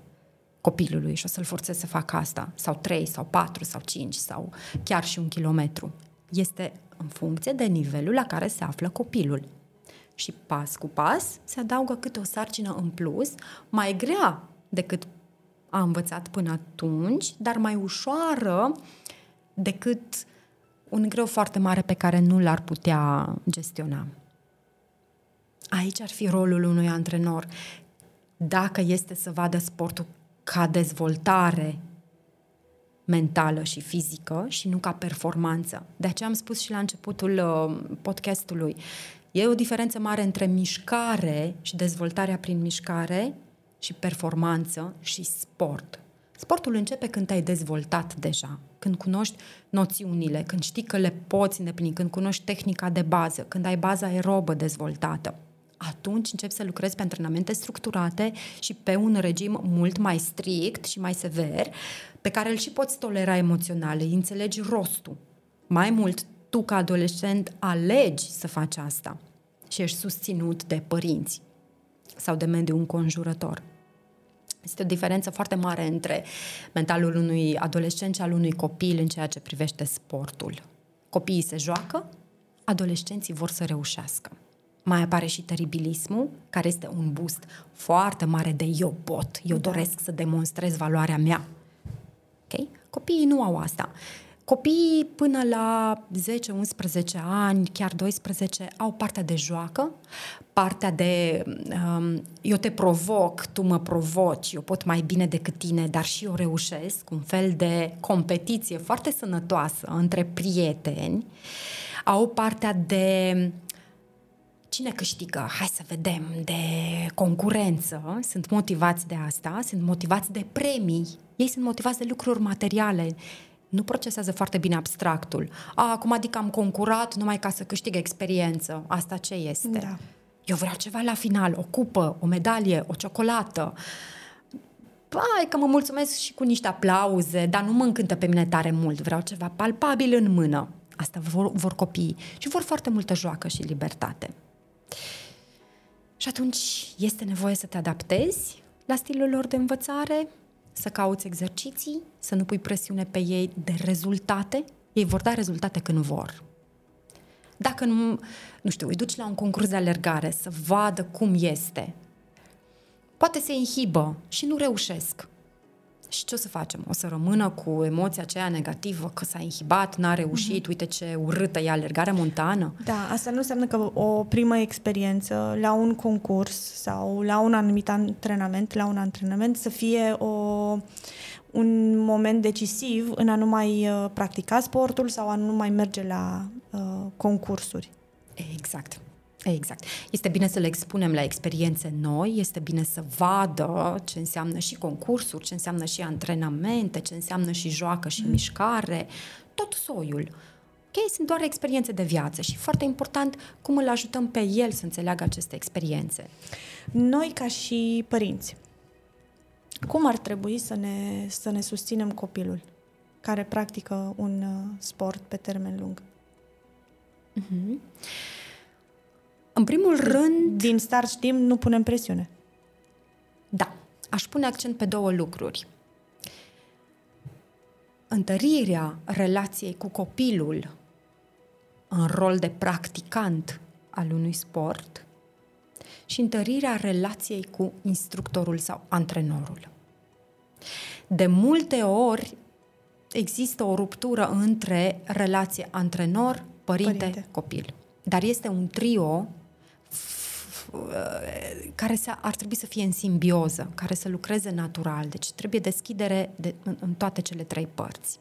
copilului și o să-l forțez să facă asta, sau 3, sau 4, sau 5, sau chiar și un kilometru este în funcție de nivelul la care se află copilul. Și pas cu pas se adaugă câte o sarcină în plus, mai grea decât a învățat până atunci, dar mai ușoară decât un greu foarte mare pe care nu l-ar putea gestiona. Aici ar fi rolul unui antrenor. Dacă este să vadă sportul ca dezvoltare mentală și fizică și nu ca performanță. De aceea am spus și la începutul uh, podcastului. E o diferență mare între mișcare și dezvoltarea prin mișcare și performanță și sport. Sportul începe când te-ai dezvoltat deja, când cunoști noțiunile, când știi că le poți îndeplini, când cunoști tehnica de bază, când ai baza aerobă dezvoltată. Atunci începi să lucrezi pe antrenamente structurate și pe un regim mult mai strict și mai sever, pe care îl și poți tolera emoțional, îi înțelegi rostul. Mai mult, tu ca adolescent alegi să faci asta și ești susținut de părinți sau de mediul înconjurător. Este o diferență foarte mare între mentalul unui adolescent și al unui copil în ceea ce privește sportul. Copiii se joacă, adolescenții vor să reușească. Mai apare și teribilismul, care este un boost foarte mare de eu pot, eu da. doresc să demonstrez valoarea mea. Okay? Copiii nu au asta. Copiii până la 10-11 ani, chiar 12, au partea de joacă, partea de um, eu te provoc, tu mă provoci, eu pot mai bine decât tine, dar și eu reușesc, un fel de competiție foarte sănătoasă între prieteni. Au partea de cine câștigă, hai să vedem, de concurență, sunt motivați de asta, sunt motivați de premii, ei sunt motivați de lucruri materiale, nu procesează foarte bine abstractul. A, acum adică am concurat numai ca să câștig experiență. Asta ce este? Da. Eu vreau ceva la final, o cupă, o medalie, o ciocolată. Hai că mă mulțumesc și cu niște aplauze, dar nu mă încântă pe mine tare mult. Vreau ceva palpabil în mână. Asta vor, vor copiii. Și vor foarte multă joacă și libertate. Și atunci este nevoie să te adaptezi la stilul lor de învățare, să cauți exerciții, să nu pui presiune pe ei de rezultate. Ei vor da rezultate când vor. Dacă nu, nu știu, îi duci la un concurs de alergare să vadă cum este, poate se inhibă și nu reușesc. Și ce o să facem? O să rămână cu emoția aceea negativă că s-a inhibat, n-a reușit, mm-hmm. uite ce urâtă e alergarea montană? Da, asta nu înseamnă că o primă experiență la un concurs sau la un anumit antrenament, la un antrenament să fie o, un moment decisiv în a nu mai uh, practica sportul sau a nu mai merge la uh, concursuri. Exact. Exact. Este bine să le expunem la experiențe noi, este bine să vadă ce înseamnă și concursuri, ce înseamnă și antrenamente, ce înseamnă și joacă și mm. mișcare, tot soiul. Ok, sunt doar experiențe de viață și foarte important cum îl ajutăm pe el să înțeleagă aceste experiențe. Noi ca și părinți, cum ar trebui să ne, să ne susținem copilul care practică un uh, sport pe termen lung? Mm-hmm. În primul rând... Din start știm, nu punem presiune. Da. Aș pune accent pe două lucruri. Întărirea relației cu copilul în rol de practicant al unui sport și întărirea relației cu instructorul sau antrenorul. De multe ori există o ruptură între relație antrenor, părinte, părinte. copil. Dar este un trio care să, ar trebui să fie în simbioză, care să lucreze natural. Deci trebuie deschidere de, în, în toate cele trei părți.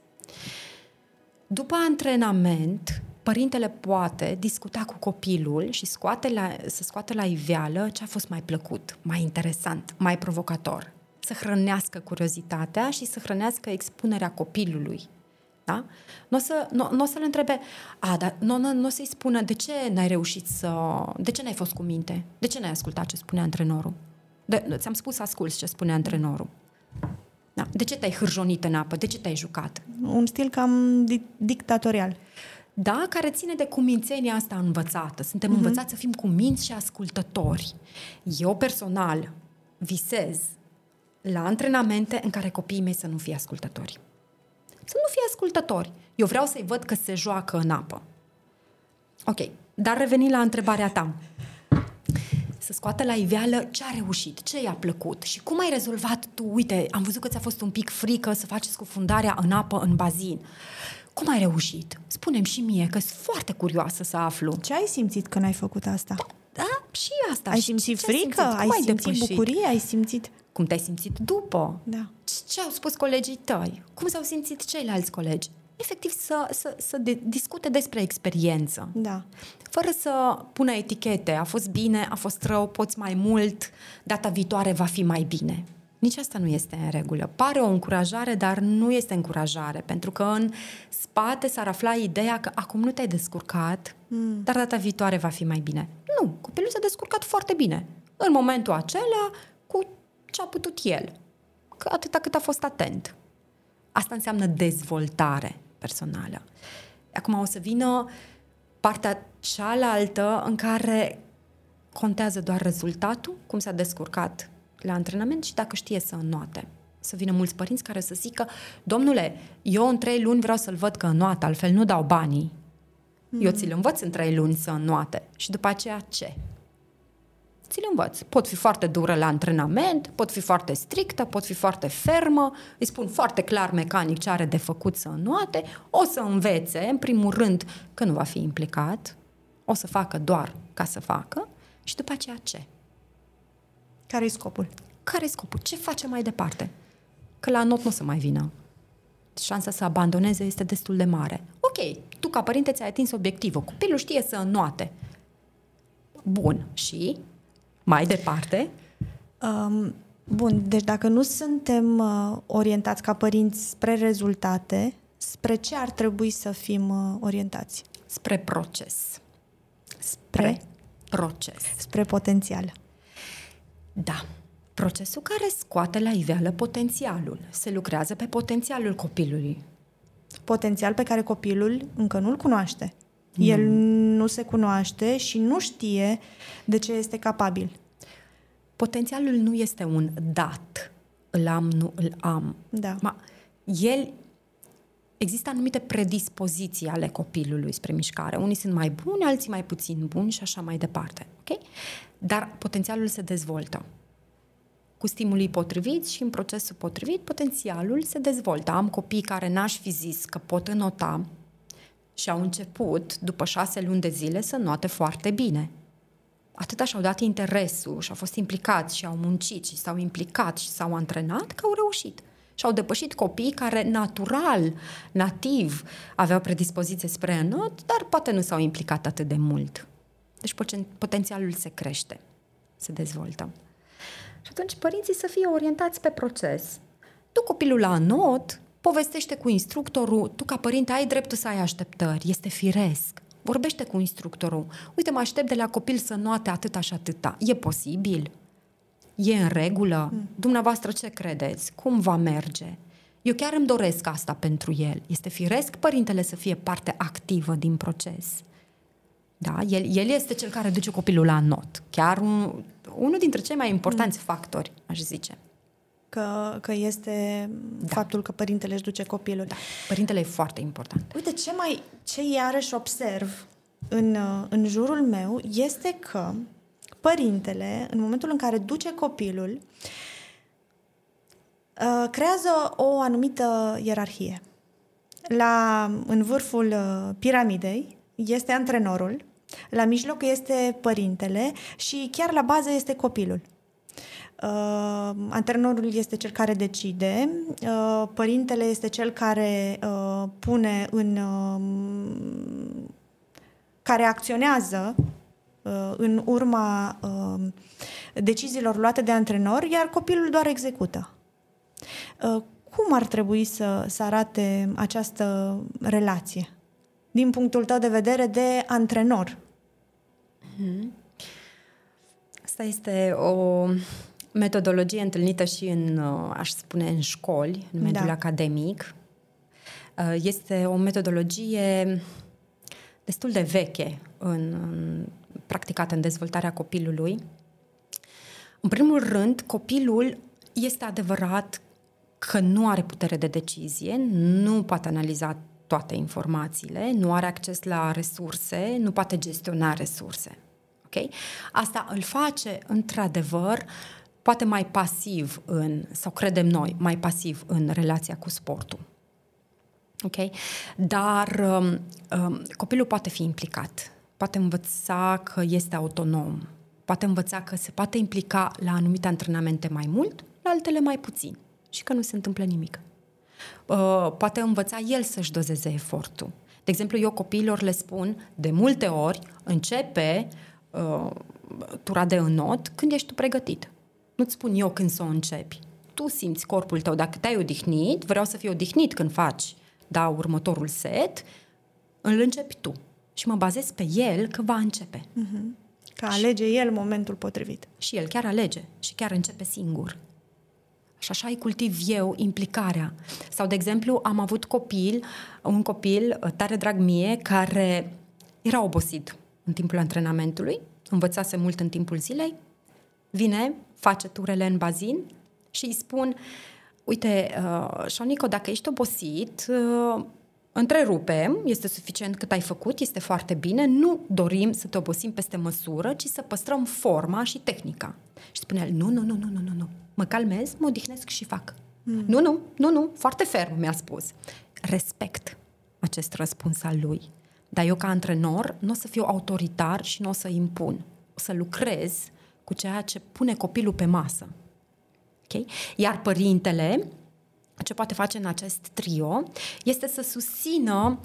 După antrenament, părintele poate discuta cu copilul și scoate la, să scoată la iveală ce a fost mai plăcut, mai interesant, mai provocator. Să hrănească curiozitatea și să hrănească expunerea copilului da? Nu o, să, nu, nu o să-l întrebe, a, dar nu, nu, nu o să-i spună de ce n-ai reușit să... De ce n-ai fost cu minte? De ce n-ai ascultat ce spune antrenorul? De, ți-am spus să asculți ce spune antrenorul. Da. De ce te-ai hârjonit în apă? De ce te-ai jucat? Un stil cam di- dictatorial. Da, care ține de cumințenia asta învățată. Suntem uh-huh. învățați să fim cuminți și ascultători. Eu personal visez la antrenamente în care copiii mei să nu fie ascultători să nu fie ascultători. Eu vreau să-i văd că se joacă în apă. Ok, dar reveni la întrebarea ta. Să scoată la iveală ce a reușit, ce i-a plăcut și cum ai rezolvat tu. Uite, am văzut că ți-a fost un pic frică să faci scufundarea în apă, în bazin. Cum ai reușit? Spune-mi și mie, că sunt foarte curioasă să aflu. Ce ai simțit când ai făcut asta? Da, și asta. Ai și simțit ce frică? Ai, ai ai simțit depășit? bucurie? Ai simțit... Cum te-ai simțit după? Da. Ce au spus colegii tăi? Cum s-au simțit ceilalți colegi? Efectiv să, să, să de, discute despre experiență. Da. Fără să pună etichete. A fost bine, a fost rău, poți mai mult, data viitoare va fi mai bine. Nici asta nu este în regulă. Pare o încurajare, dar nu este încurajare, pentru că în spate s-ar afla ideea că acum nu te-ai descurcat, mm. dar data viitoare va fi mai bine. Nu, copilul s-a descurcat foarte bine. În momentul acela, cu ce a putut el. Că atâta cât a fost atent. Asta înseamnă dezvoltare personală. Acum o să vină partea cealaltă în care contează doar rezultatul, cum s-a descurcat la antrenament și dacă știe să înnoate. Să vină mulți părinți care să zică, domnule, eu în trei luni vreau să-l văd că înnoată, altfel nu dau banii. Mm. Eu ți-l învăț în trei luni să înnoate. Și după aceea ce? Ți-l învăț. Pot fi foarte dură la antrenament, pot fi foarte strictă, pot fi foarte fermă, îi spun foarte clar mecanic ce are de făcut să înnoate, o să învețe, în primul rând, că nu va fi implicat, o să facă doar ca să facă și după aceea ce? Care e scopul? Care e scopul? Ce face mai departe? Că la not nu o să mai vină. Șansa să abandoneze este destul de mare. Ok, tu ca părinte ți-ai atins obiectivul. Copilul știe să înnoate. Bun. Și? Mai departe? Um, bun, deci dacă nu suntem uh, orientați ca părinți spre rezultate, spre ce ar trebui să fim uh, orientați? Spre proces. Spre? Proces. Spre potențial. Da. Procesul care scoate la iveală potențialul. Se lucrează pe potențialul copilului. Potențial pe care copilul încă nu-l cunoaște. Mm. El nu se cunoaște și nu știe de ce este capabil. Potențialul nu este un dat. Îl am, nu îl am. Da. Ma, el există anumite predispoziții ale copilului spre mișcare. Unii sunt mai buni, alții mai puțin buni și așa mai departe. Okay? Dar potențialul se dezvoltă. Cu stimulii potriviți și în procesul potrivit, potențialul se dezvoltă. Am copii care n-aș fi zis că pot înota și au început, după șase luni de zile, să noate foarte bine. Atâta și-au dat interesul și au fost implicați și au muncit și s-au implicat și s-au antrenat că au reușit. Și au depășit copii care natural, nativ, aveau predispoziție spre înot, dar poate nu s-au implicat atât de mult. Deci potențialul se crește, se dezvoltă. Și atunci părinții să fie orientați pe proces. Tu copilul la not, povestește cu instructorul, tu ca părinte ai dreptul să ai așteptări, este firesc. Vorbește cu instructorul. Uite, mă aștept de la copil să noate atâta și atâta. E posibil? E în regulă? Mm. Dumneavoastră ce credeți? Cum va merge? Eu chiar îmi doresc asta pentru el. Este firesc părintele să fie parte activă din proces. Da? El, el este cel care duce copilul la not. Chiar un, unul dintre cei mai importanți mm. factori, aș zice că, că este da. faptul că părintele își duce copilul. Da. Părintele e foarte important. Uite, ce mai ce iarăși observ în, în jurul meu este că părintele, în momentul în care duce copilul, uh, creează o anumită ierarhie. La, în vârful uh, piramidei este antrenorul, la mijloc este părintele și chiar la bază este copilul. Uh, antrenorul este cel care decide, uh, părintele este cel care uh, pune în. Uh, care acționează uh, în urma uh, deciziilor luate de antrenor, iar copilul doar execută. Uh, cum ar trebui să, să arate această relație? Din punctul tău de vedere de antrenor. Hmm. Asta este o metodologie întâlnită și în, uh, aș spune, în școli, în mediul da. academic. Uh, este o metodologie destul de veche în, în, practicată în dezvoltarea copilului. În primul rând, copilul este adevărat că nu are putere de decizie, nu poate analiza toate informațiile, nu are acces la resurse, nu poate gestiona resurse. Okay? Asta îl face, într-adevăr, uh, poate mai pasiv în, sau credem noi, mai pasiv în relația cu sportul. Ok? Dar um, um, copilul poate fi implicat, poate învăța că este autonom, poate învăța că se poate implica la anumite antrenamente mai mult, la altele mai puțin și că nu se întâmplă nimic. Uh, poate învăța el să-și dozeze efortul. De exemplu, eu copiilor le spun de multe ori, începe uh, tura de înot când ești tu pregătit. Nu-ți spun eu când să o începi. Tu simți corpul tău, dacă te-ai odihnit, vreau să fii odihnit când faci da următorul set, îl începi tu. Și mă bazez pe el că va începe. Mm-hmm. Că alege el momentul potrivit. Și el chiar alege și chiar începe singur. Și așa îi cultiv eu implicarea. Sau, de exemplu, am avut copil, un copil uh, tare drag mie, care era obosit în timpul antrenamentului, învățase mult în timpul zilei, vine, face turele în bazin și îi spun, uite, uh, Șonico, dacă ești obosit, uh, întrerupem, este suficient cât ai făcut, este foarte bine, nu dorim să te obosim peste măsură, ci să păstrăm forma și tehnica. Și spunea el, nu, nu, nu, nu, nu, nu, nu, mă calmez, mă odihnesc și fac. Mm. Nu, nu, nu, nu, foarte ferm mi-a spus. Respect acest răspuns al lui. Dar eu ca antrenor nu o să fiu autoritar și nu o să impun. O să lucrez cu ceea ce pune copilul pe masă. Okay? Iar părintele, ce poate face în acest trio, este să susțină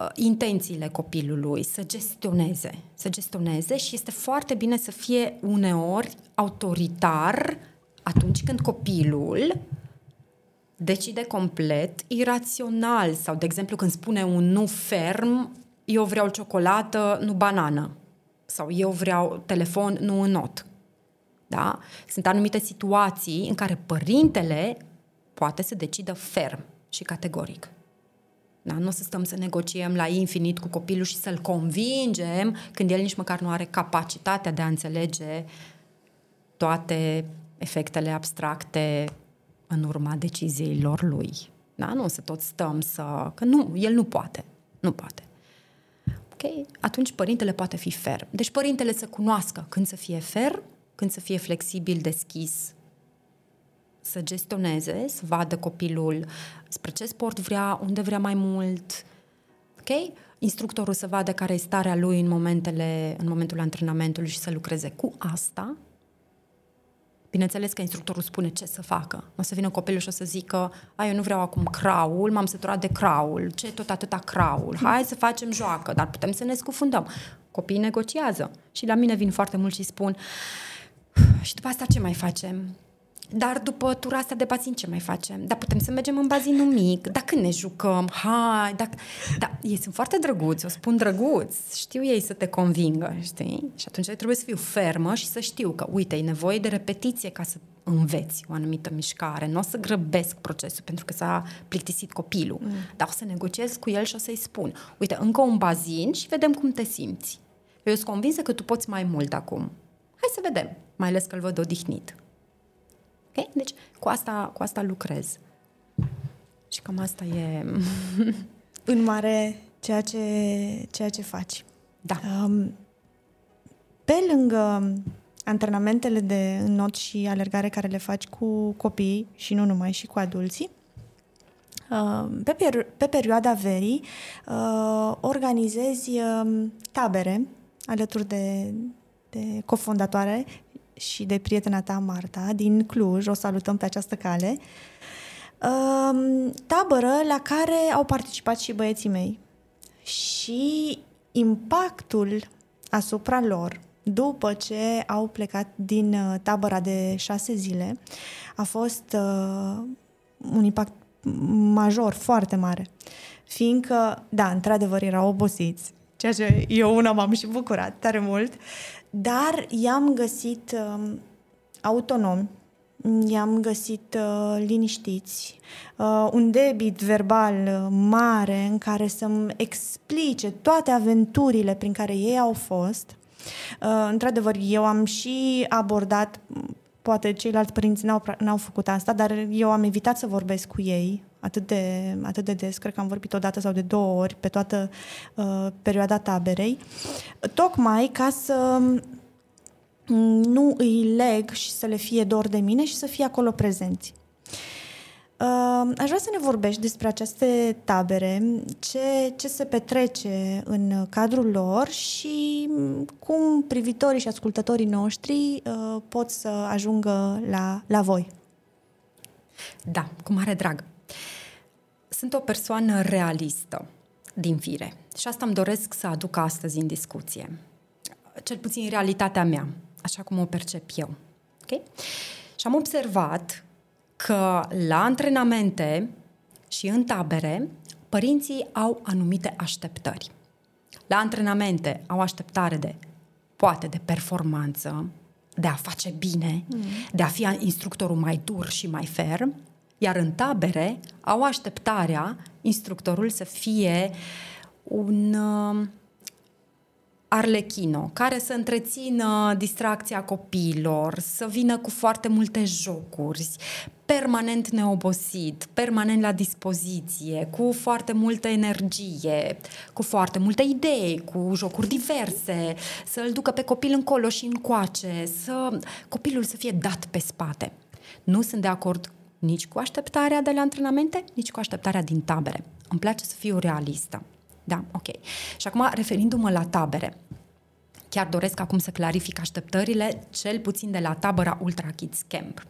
uh, intențiile copilului, să gestioneze, să gestioneze și este foarte bine să fie uneori autoritar atunci când copilul decide complet irațional sau, de exemplu, când spune un nu ferm, eu vreau ciocolată, nu banană. Sau eu vreau telefon, nu în not. Da? Sunt anumite situații în care părintele poate să decidă ferm și categoric. Da? Nu o să stăm să negociem la infinit cu copilul și să-l convingem când el nici măcar nu are capacitatea de a înțelege toate efectele abstracte în urma deciziilor lui. Da? Nu o să tot stăm să... Că nu, el nu poate. Nu poate. Ok? Atunci părintele poate fi ferm. Deci părintele să cunoască când să fie ferm, când să fie flexibil, deschis, să gestioneze, să vadă copilul spre ce sport vrea, unde vrea mai mult. Ok? Instructorul să vadă care e starea lui în, momentele, în momentul antrenamentului și să lucreze cu asta Bineînțeles că instructorul spune ce să facă. O să vină copilul și o să zică, a, eu nu vreau acum craul, m-am săturat de craul, ce tot atâta craul, hai să facem joacă, dar putem să ne scufundăm. Copiii negociază. Și la mine vin foarte mult și spun, și după asta ce mai facem? Dar după tura asta de bazin ce mai facem? Dar putem să mergem în bazinul mic? Dar când ne jucăm? Hai, dacă... Da, ei sunt foarte drăguți, o spun drăguți. Știu ei să te convingă, știi? Și atunci trebuie să fiu fermă și să știu că, uite, e nevoie de repetiție ca să înveți o anumită mișcare. Nu o să grăbesc procesul pentru că s-a plictisit copilul. Mm. Dar o să negociez cu el și o să-i spun, uite, încă un bazin și vedem cum te simți. Eu sunt convinsă că tu poți mai mult acum. Hai să vedem, mai ales că îl văd odihnit. Okay? Deci cu asta, cu asta lucrez. Și cam asta e... *laughs* în mare ceea ce, ceea ce faci. Da. Um, pe lângă antrenamentele de not și alergare care le faci cu copii și nu numai, și cu adulții, uh, pe, per- pe perioada verii uh, organizezi uh, tabere alături de, de cofondatoare și de prietena ta, Marta, din Cluj, o salutăm pe această cale, um, tabără la care au participat și băieții mei. Și impactul asupra lor, după ce au plecat din uh, tabăra de șase zile, a fost uh, un impact major, foarte mare. Fiindcă, da, într-adevăr erau obosiți, ceea ce eu una m-am și bucurat tare mult, dar i-am găsit uh, autonomi, i-am găsit uh, liniștiți, uh, un debit verbal uh, mare în care să-mi explice toate aventurile prin care ei au fost. Uh, într-adevăr, eu am și abordat, poate ceilalți părinți n-au, n-au făcut asta, dar eu am evitat să vorbesc cu ei atât de, atât de des, cred că am vorbit o dată sau de două ori pe toată uh, perioada taberei, tocmai ca să mm, nu îi leg și să le fie dor de mine și să fie acolo prezenți. Uh, aș vrea să ne vorbești despre aceste tabere, ce, ce se petrece în cadrul lor și cum privitorii și ascultătorii noștri uh, pot să ajungă la, la voi. Da, cu mare drag. Sunt o persoană realistă din fire și asta îmi doresc să aduc astăzi în discuție. Cel puțin realitatea mea, așa cum o percep eu. Okay? Și am observat că la antrenamente și în tabere, părinții au anumite așteptări. La antrenamente au așteptare de, poate, de performanță, de a face bine, mm. de a fi instructorul mai dur și mai ferm, iar în tabere au așteptarea instructorul să fie un uh, arlechino, care să întrețină distracția copiilor, să vină cu foarte multe jocuri, permanent neobosit, permanent la dispoziție, cu foarte multă energie, cu foarte multe idei, cu jocuri diverse, să îl ducă pe copil încolo și încoace, să copilul să fie dat pe spate. Nu sunt de acord nici cu așteptarea de la antrenamente, nici cu așteptarea din tabere. Îmi place să fiu realistă. Da, ok. Și acum, referindu-mă la tabere, chiar doresc acum să clarific așteptările, cel puțin de la tabăra Ultra Kids Camp.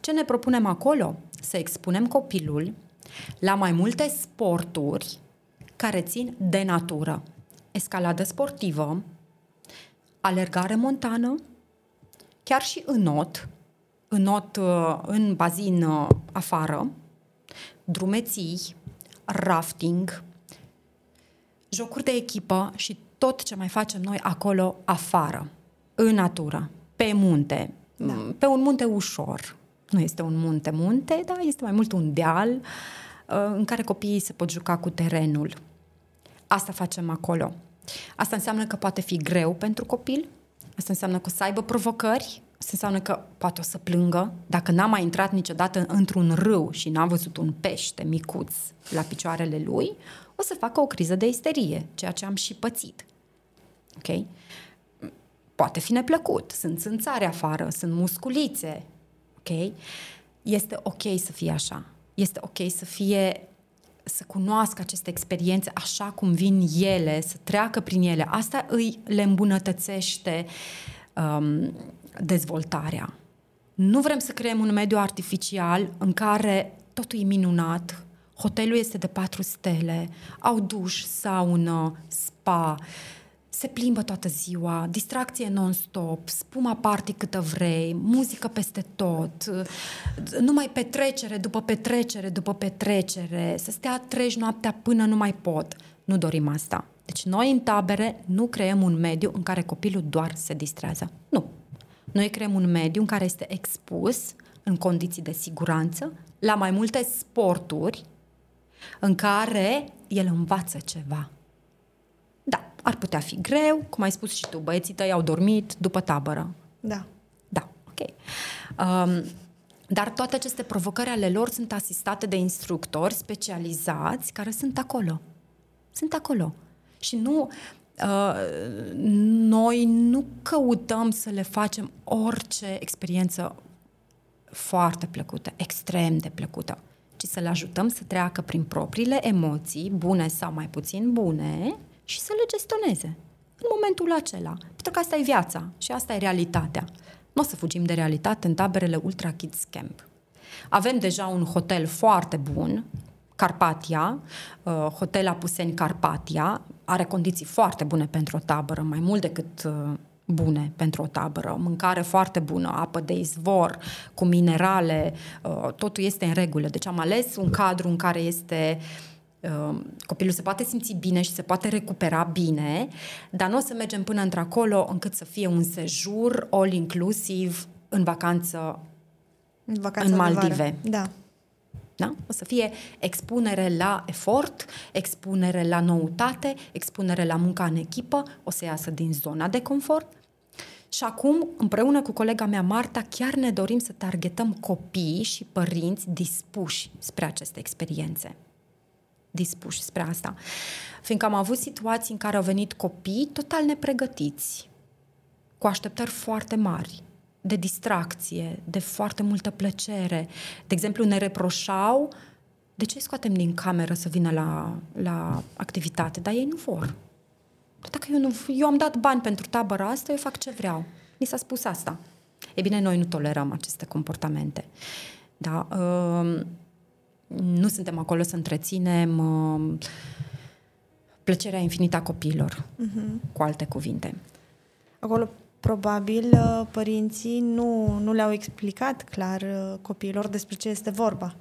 Ce ne propunem acolo? Să expunem copilul la mai multe sporturi care țin de natură. Escaladă sportivă, alergare montană, chiar și not, not uh, în bazin uh, afară, drumeții, rafting, jocuri de echipă și tot ce mai facem noi acolo afară, în natură, pe munte, da. pe un munte ușor. Nu este un munte-munte, dar este mai mult un deal uh, în care copiii se pot juca cu terenul. Asta facem acolo. Asta înseamnă că poate fi greu pentru copil, asta înseamnă că o să aibă provocări, asta înseamnă că poate o să plângă. Dacă n-a mai intrat niciodată într-un râu și n-a văzut un pește micuț la picioarele lui, o să facă o criză de isterie, ceea ce am și pățit. Ok? Poate fi neplăcut, sunt țânțare afară, sunt musculițe, ok? Este ok să fie așa. Este ok să fie să cunoască aceste experiențe așa cum vin ele, să treacă prin ele. Asta îi le îmbunătățește um, dezvoltarea. Nu vrem să creăm un mediu artificial în care totul e minunat, hotelul este de patru stele, au duș, saună, spa, uh, se plimbă toată ziua, distracție non-stop, spuma party câtă vrei, muzică peste tot, numai petrecere după petrecere după petrecere, să stea treci noaptea până nu mai pot. Nu dorim asta. Deci noi în tabere nu creăm un mediu în care copilul doar se distrează. Nu. Noi creăm un mediu în care este expus în condiții de siguranță la mai multe sporturi în care el învață ceva ar putea fi greu, cum ai spus și tu, băieții tăi au dormit după tabără. Da. Da, ok. Um, dar toate aceste provocări ale lor sunt asistate de instructori specializați care sunt acolo. Sunt acolo. Și nu, uh, noi nu căutăm să le facem orice experiență foarte plăcută, extrem de plăcută, ci să le ajutăm să treacă prin propriile emoții, bune sau mai puțin bune, și să le gestioneze în momentul acela. Pentru că asta e viața și asta e realitatea. Nu o să fugim de realitate în taberele Ultra Kids Camp. Avem deja un hotel foarte bun, Carpatia, uh, Hotel Apuseni Carpatia, are condiții foarte bune pentru o tabără, mai mult decât uh, bune pentru o tabără, mâncare foarte bună, apă de izvor, cu minerale, uh, totul este în regulă. Deci am ales un cadru în care este uh, Ehm, copilul se poate simți bine și se poate recupera bine, dar nu o să mergem până într-acolo încât să fie un sejur all-inclusiv în vacanță în, vacanță în Maldive. Da. Da? O să fie expunere la efort, expunere la noutate, expunere la munca în echipă, o să iasă din zona de confort. Și acum, împreună cu colega mea Marta, chiar ne dorim să targetăm copii și părinți dispuși spre aceste experiențe dispuși spre asta. Fiindcă am avut situații în care au venit copii total nepregătiți, cu așteptări foarte mari, de distracție, de foarte multă plăcere. De exemplu, ne reproșau de ce scoatem din cameră să vină la, la activitate, dar ei nu vor. Dacă eu, nu, eu am dat bani pentru tabăra asta, eu fac ce vreau. Ni s-a spus asta. E bine, noi nu tolerăm aceste comportamente. Da, uh, nu suntem acolo să întreținem uh, plăcerea infinită a copiilor, uh-huh. cu alte cuvinte. Acolo, probabil, uh, părinții nu, nu le-au explicat clar uh, copiilor despre ce este vorba.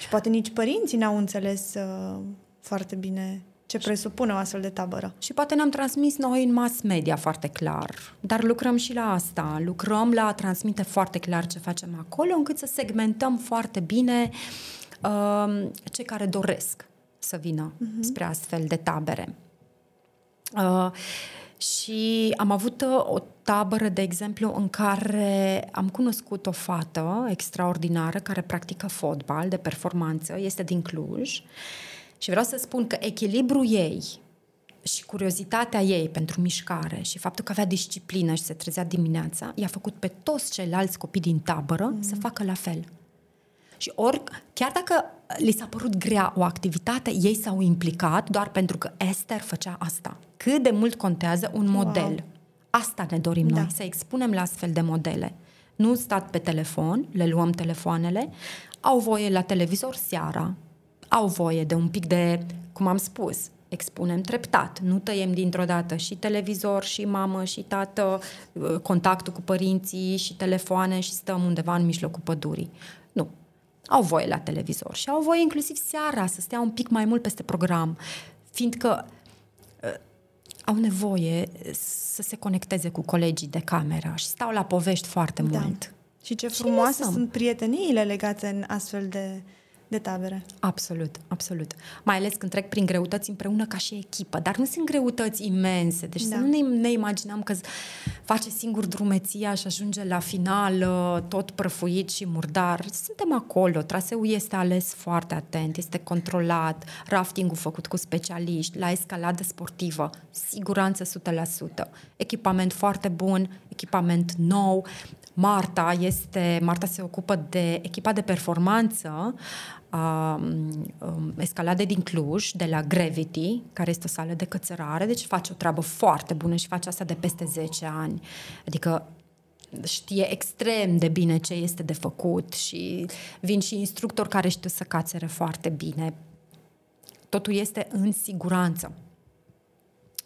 Și poate nici părinții n-au înțeles uh, foarte bine ce presupune o astfel de tabără. Și poate ne-am transmis noi în mass media foarte clar, dar lucrăm și la asta. Lucrăm la a transmite foarte clar ce facem acolo, încât să segmentăm foarte bine uh, cei care doresc să vină uh-huh. spre astfel de tabere. Uh, și am avut uh, o tabără, de exemplu, în care am cunoscut o fată extraordinară care practică fotbal de performanță, este din Cluj. Și vreau să spun că echilibrul ei și curiozitatea ei pentru mișcare și faptul că avea disciplină și se trezea dimineața, i-a făcut pe toți ceilalți copii din tabără mm. să facă la fel. Și ori, chiar dacă li s-a părut grea o activitate, ei s-au implicat doar pentru că Esther făcea asta. Cât de mult contează un model. Wow. Asta ne dorim da. noi, să expunem la astfel de modele. Nu stat pe telefon, le luăm telefoanele, au voie la televizor seara, au voie de un pic de, cum am spus, expunem treptat, nu tăiem dintr-o dată și televizor, și mamă, și tată, contactul cu părinții, și telefoane și stăm undeva în mijlocul pădurii. Nu, au voie la televizor și au voie inclusiv seara să stea un pic mai mult peste program, fiindcă uh, au nevoie să se conecteze cu colegii de cameră și stau la povești foarte da. mult. Și ce frumoase și sunt prieteniile legate în astfel de de tabere. Absolut, absolut. Mai ales când trec prin greutăți împreună ca și echipă, dar nu sunt greutăți imense, deci da. să nu ne, ne imaginăm că face singur drumeția și ajunge la final uh, tot prăfuit și murdar. Suntem acolo, traseul este ales foarte atent, este controlat, raftingul făcut cu specialiști, la escaladă sportivă, siguranță 100%, echipament foarte bun, echipament nou, Marta este, Marta se ocupă de echipa de performanță a um, escalade din Cluj, de la Gravity, care este o sală de cățărare, deci face o treabă foarte bună și face asta de peste 10 ani. Adică știe extrem de bine ce este de făcut și vin și instructori care știu să cațere foarte bine. Totul este în siguranță.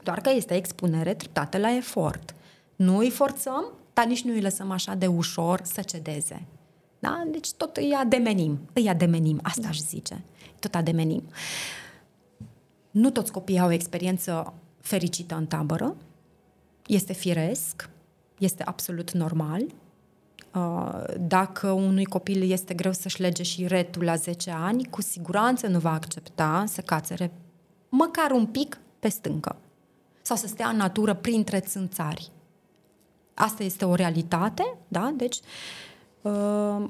Doar că este expunere treptată la efort. Nu îi forțăm, dar nici nu îi lăsăm așa de ușor să cedeze. Da? Deci tot îi ademenim. Îi ademenim, asta da. aș zice. Tot ademenim. Nu toți copiii au o experiență fericită în tabără. Este firesc, este absolut normal. Uh, dacă unui copil este greu să-și lege și retul la 10 ani, cu siguranță nu va accepta să cațere măcar un pic pe stâncă sau să stea în natură printre țânțari. Asta este o realitate, da? Deci uh,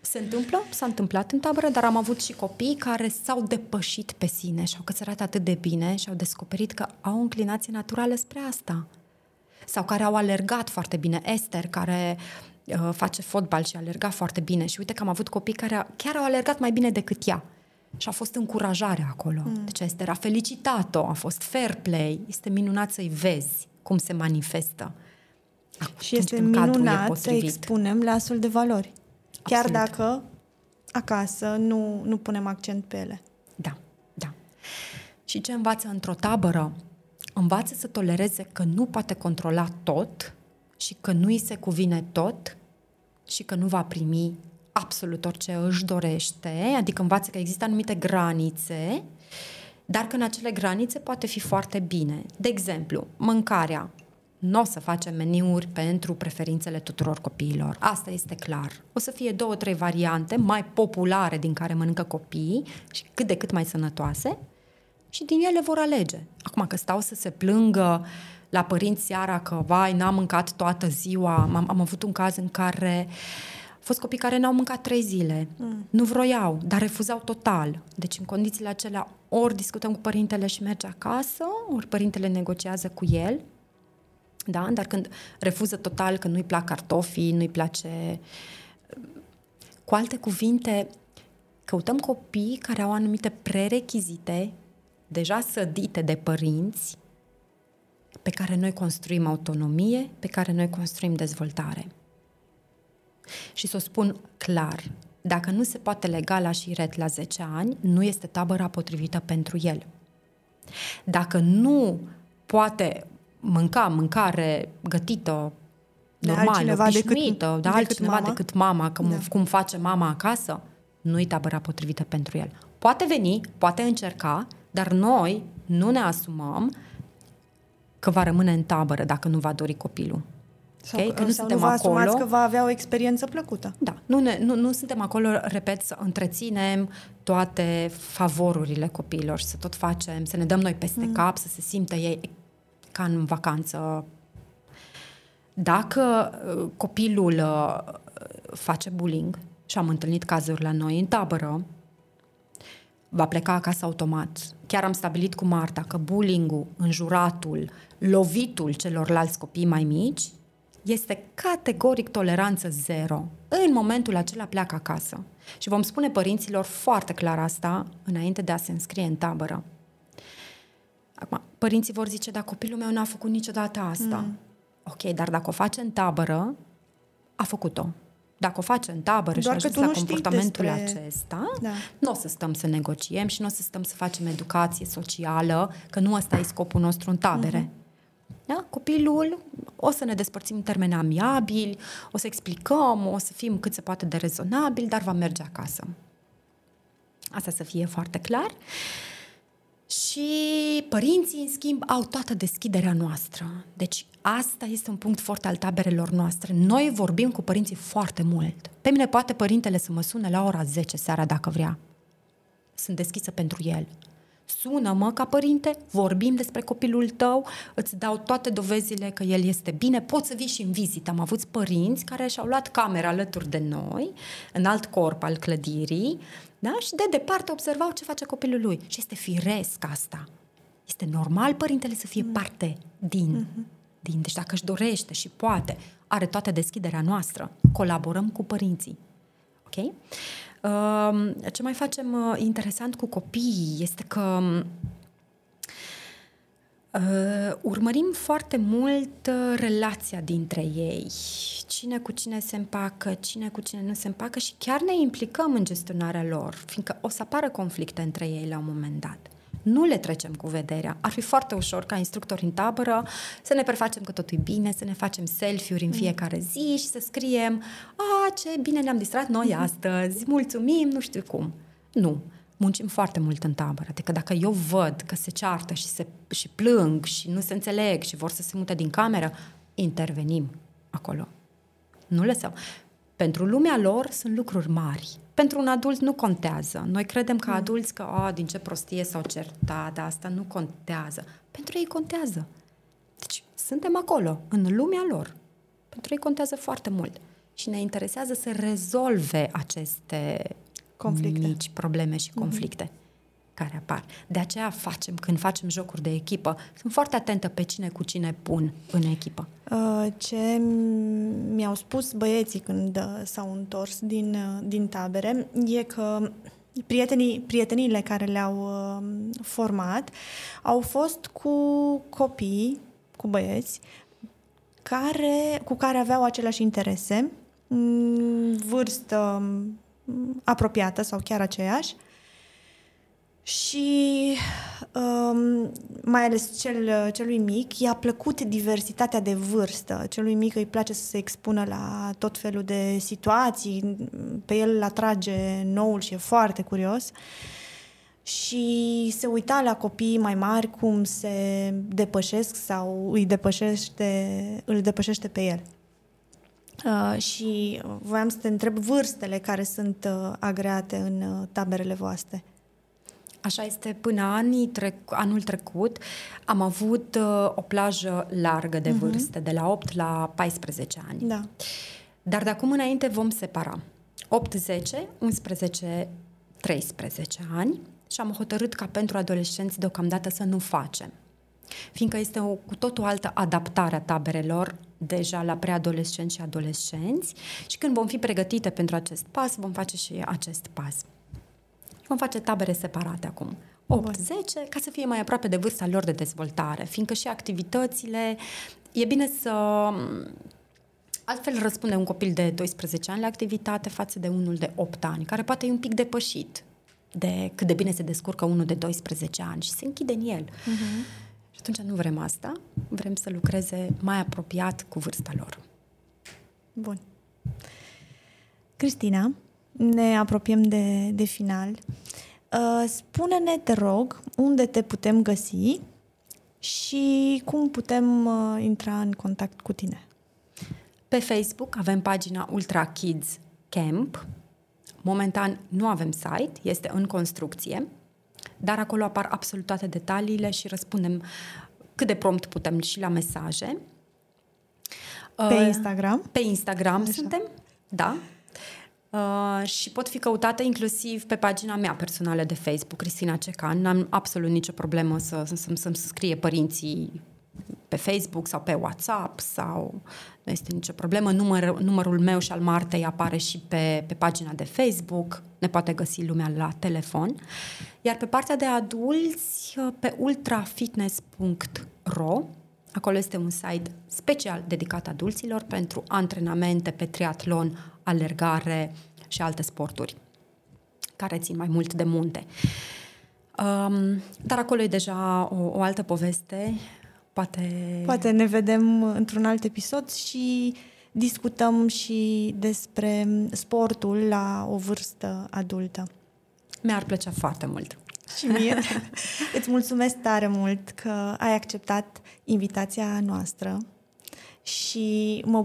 se întâmplă, s-a întâmplat în tabără, dar am avut și copii care s-au depășit pe sine și au cățărat atât de bine și au descoperit că au o înclinație naturală spre asta. Sau care au alergat foarte bine. Esther, care uh, face fotbal și alerga foarte bine. Și uite că am avut copii care chiar au alergat mai bine decât ea. Și a fost încurajare acolo. Mm. Deci Esther a felicitat-o, a fost fair play. Este minunat să-i vezi cum se manifestă. Și este minunat să expunem la astfel de valori. Chiar Absolut. dacă acasă nu, nu punem accent pe ele. Da, da. Și ce învață într-o tabără? Învață să tolereze că nu poate controla tot și că nu îi se cuvine tot și că nu va primi absolut orice își dorește, adică învață că există anumite granițe, dar că în acele granițe poate fi foarte bine. De exemplu, mâncarea nu o să facem meniuri pentru preferințele tuturor copiilor. Asta este clar. O să fie două, trei variante mai populare din care mănâncă copiii și cât de cât mai sănătoase și din ele vor alege. Acum că stau să se plângă la părinți seara că, vai, n-am mâncat toată ziua. Am, am avut un caz în care au fost copii care n-au mâncat trei zile. Mm. Nu vroiau, dar refuzau total. Deci în condițiile acelea ori discutăm cu părintele și merge acasă, ori părintele negociază cu el Da? Dar când refuză total că nu-i plac cartofii, nu-i place... Cu alte cuvinte, căutăm copii care au anumite prerechizite deja sădite de părinți pe care noi construim autonomie, pe care noi construim dezvoltare. Și să o spun clar, dacă nu se poate lega la șiret la 10 ani, nu este tabăra potrivită pentru el. Dacă nu poate mânca mâncare gătită De normală, altcineva obișnuită, decât- de decât altcineva mama? decât mama, cum, Da. cum face mama acasă, nu-i tabăra potrivită pentru el. Poate veni, poate încerca, dar noi nu ne asumăm că va rămâne în tabără dacă nu va dori copilul. Sau, Ok? Că nu sau suntem nu vă asumați acolo. că va avea o experiență plăcută. Da, nu, ne, nu, nu suntem acolo, repet, să întreținem toate favorurile copiilor și să tot facem, să ne dăm noi peste mm. cap, să se simtă ei ca în vacanță. Dacă uh, copilul uh, face bullying, și am întâlnit cazuri la noi în tabără, va pleca acasă automat. Chiar am stabilit cu Marta că bullying-ul, înjuratul, lovitul celorlalți copii mai mici este categoric toleranță zero. În momentul acela pleacă acasă. Și vom spune părinților foarte clar asta înainte de a se înscrie în tabără. Acum, părinții vor zice, dar copilul meu n-a făcut niciodată asta. Mm. Ok, dar dacă o face în tabără, a făcut-o. Dacă o face în tabără Doar și că ajunge tu la nu știi comportamentul despre- acesta, Da. nu o să stăm să negociem și nu o să stăm să facem educație socială, că nu ăsta e scopul nostru în tabere. Da? Copilul, o să ne despărțim în termeni amiabili, o să explicăm, o să fim cât se poate de rezonabil, dar va merge acasă. Asta să fie foarte clar. Și părinții, în schimb, au toată deschiderea noastră. Deci asta este un punct foarte al taberelor noastre. Noi vorbim cu părinții foarte mult. Pe mine poate părintele să mă sune la ora 10 seara dacă vrea. Sunt deschisă pentru el. Sună-mă ca părinte, vorbim despre copilul tău, îți dau toate dovezile că el este bine, poți să vii și în vizită. Am avut părinți care și-au luat camera alături de noi, în alt corp al clădirii, da? și de departe observau ce face copilul lui. Și este firesc asta. Este normal părintele să fie parte din, din. Deci dacă își dorește și poate, are toată deschiderea noastră, colaborăm cu părinții. Ok? Um, Ce mai facem uh, interesant cu copiii este că uh, urmărim foarte mult uh, relația dintre ei. Cine cu cine se împacă, cine cu cine nu se împacă și chiar ne implicăm în gestionarea lor, fiindcă o să apară conflicte între ei la un moment dat. Nu le trecem cu vederea. Ar fi foarte ușor ca instructori în tabără să ne prefacem că totul e bine, să ne facem selfie-uri în fiecare zi și să scriem a, ce bine ne-am distrat noi astăzi, mulțumim, nu știu cum. Nu. Muncim foarte mult în tabără. Adică dacă eu văd că se ceartă și, se, și plâng și nu se înțeleg și vor să se mute din cameră, intervenim acolo. Nu lăsăm. Pentru lumea lor sunt lucruri mari. Pentru un adult nu contează. Noi credem ca adulți că, a, din ce prostie s-au certat, asta nu contează. Pentru ei contează. Deci suntem acolo, în lumea lor. Pentru ei contează foarte mult. Și ne interesează să rezolve aceste Conflicte. mici probleme și conflicte care apar. De aceea facem, când facem jocuri de echipă, sunt foarte atentă pe cine cu cine pun în echipă. Uh, Ce mi-au spus băieții când uh, s-au întors din, uh, din tabere e că prietenii, prieteniile care le-au uh, format au fost cu copii, cu băieți, care, cu care aveau aceleași interese, m, vârstă m, apropiată sau chiar aceeași, și um, mai ales cel, celui mic i-a plăcut diversitatea de vârstă. Celui mic îi place să se expună la tot felul de situații, pe el îl atrage noul și e foarte curios. Și se uita la copiii mai mari cum se depășesc sau îi depășește, îl depășește pe el. Uh, și voiam să te întreb vârstele care sunt uh, agreate în uh, taberele voastre. Așa este până anii trec, anul trecut. Am avut uh, o plajă largă de vârste, uh-huh. de la 8 la 14 ani. Da. Dar de acum înainte vom separa. 8, 10, 11, 13 ani și am hotărât ca pentru adolescenți deocamdată să nu facem. fiindcă este o cu totul altă adaptare a taberelor deja la preadolescenți și adolescenți și când vom fi pregătite pentru acest pas, vom face și acest pas. Vom face tabere separate acum. 8-10, ca să fie mai aproape de vârsta lor de dezvoltare, fiindcă și activitățile, e bine să... Altfel răspunde un copil de 12 ani la activitate față de unul de 8 ani, care poate e un pic depășit de cât de bine se descurcă unul de 12 ani și se închide în el. Uh-huh. Și atunci nu vrem asta, vrem să lucreze mai apropiat cu vârsta lor. Bun. Cristina, ne apropiem de, de final. Uh, spune-ne, te rog, unde te putem găsi și cum putem uh, intra în contact cu tine. Pe Facebook avem pagina Ultra Kids Camp. Momentan nu avem site, este în construcție, dar acolo apar absolut toate detaliile și răspundem cât de prompt putem și la mesaje. Pe uh, Instagram? Pe Instagram Așa. suntem, da. Uh, și pot fi căutate inclusiv pe pagina mea personală de Facebook, Cristina Cecan. N-am absolut nicio problemă să, să, să, să-mi scrie părinții pe Facebook sau pe WhatsApp sau nu este nicio problemă. Număr, numărul meu și al Martei apare și pe, pe pagina de Facebook, ne poate găsi lumea la telefon. Iar pe partea de adulți, uh, pe ultrafitness.ro, acolo este un site special dedicat adulților pentru antrenamente pe triatlon, alergare și alte sporturi care țin mai mult de munte. Um, dar acolo e deja o, o altă poveste. Poate... Poate ne vedem într-un alt episod și discutăm și despre sportul la o vârstă adultă. Mi-ar plăcea foarte mult. Și mie. *laughs* Îți mulțumesc tare mult că ai acceptat invitația noastră și mă,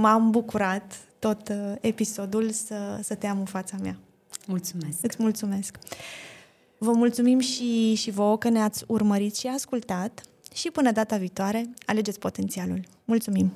m-am bucurat tot uh, episodul să, să te am în fața mea. Mulțumesc! Îți mulțumesc! Vă mulțumim și, și vouă că ne-ați urmărit și ascultat și până data viitoare, alegeți potențialul. Mulțumim!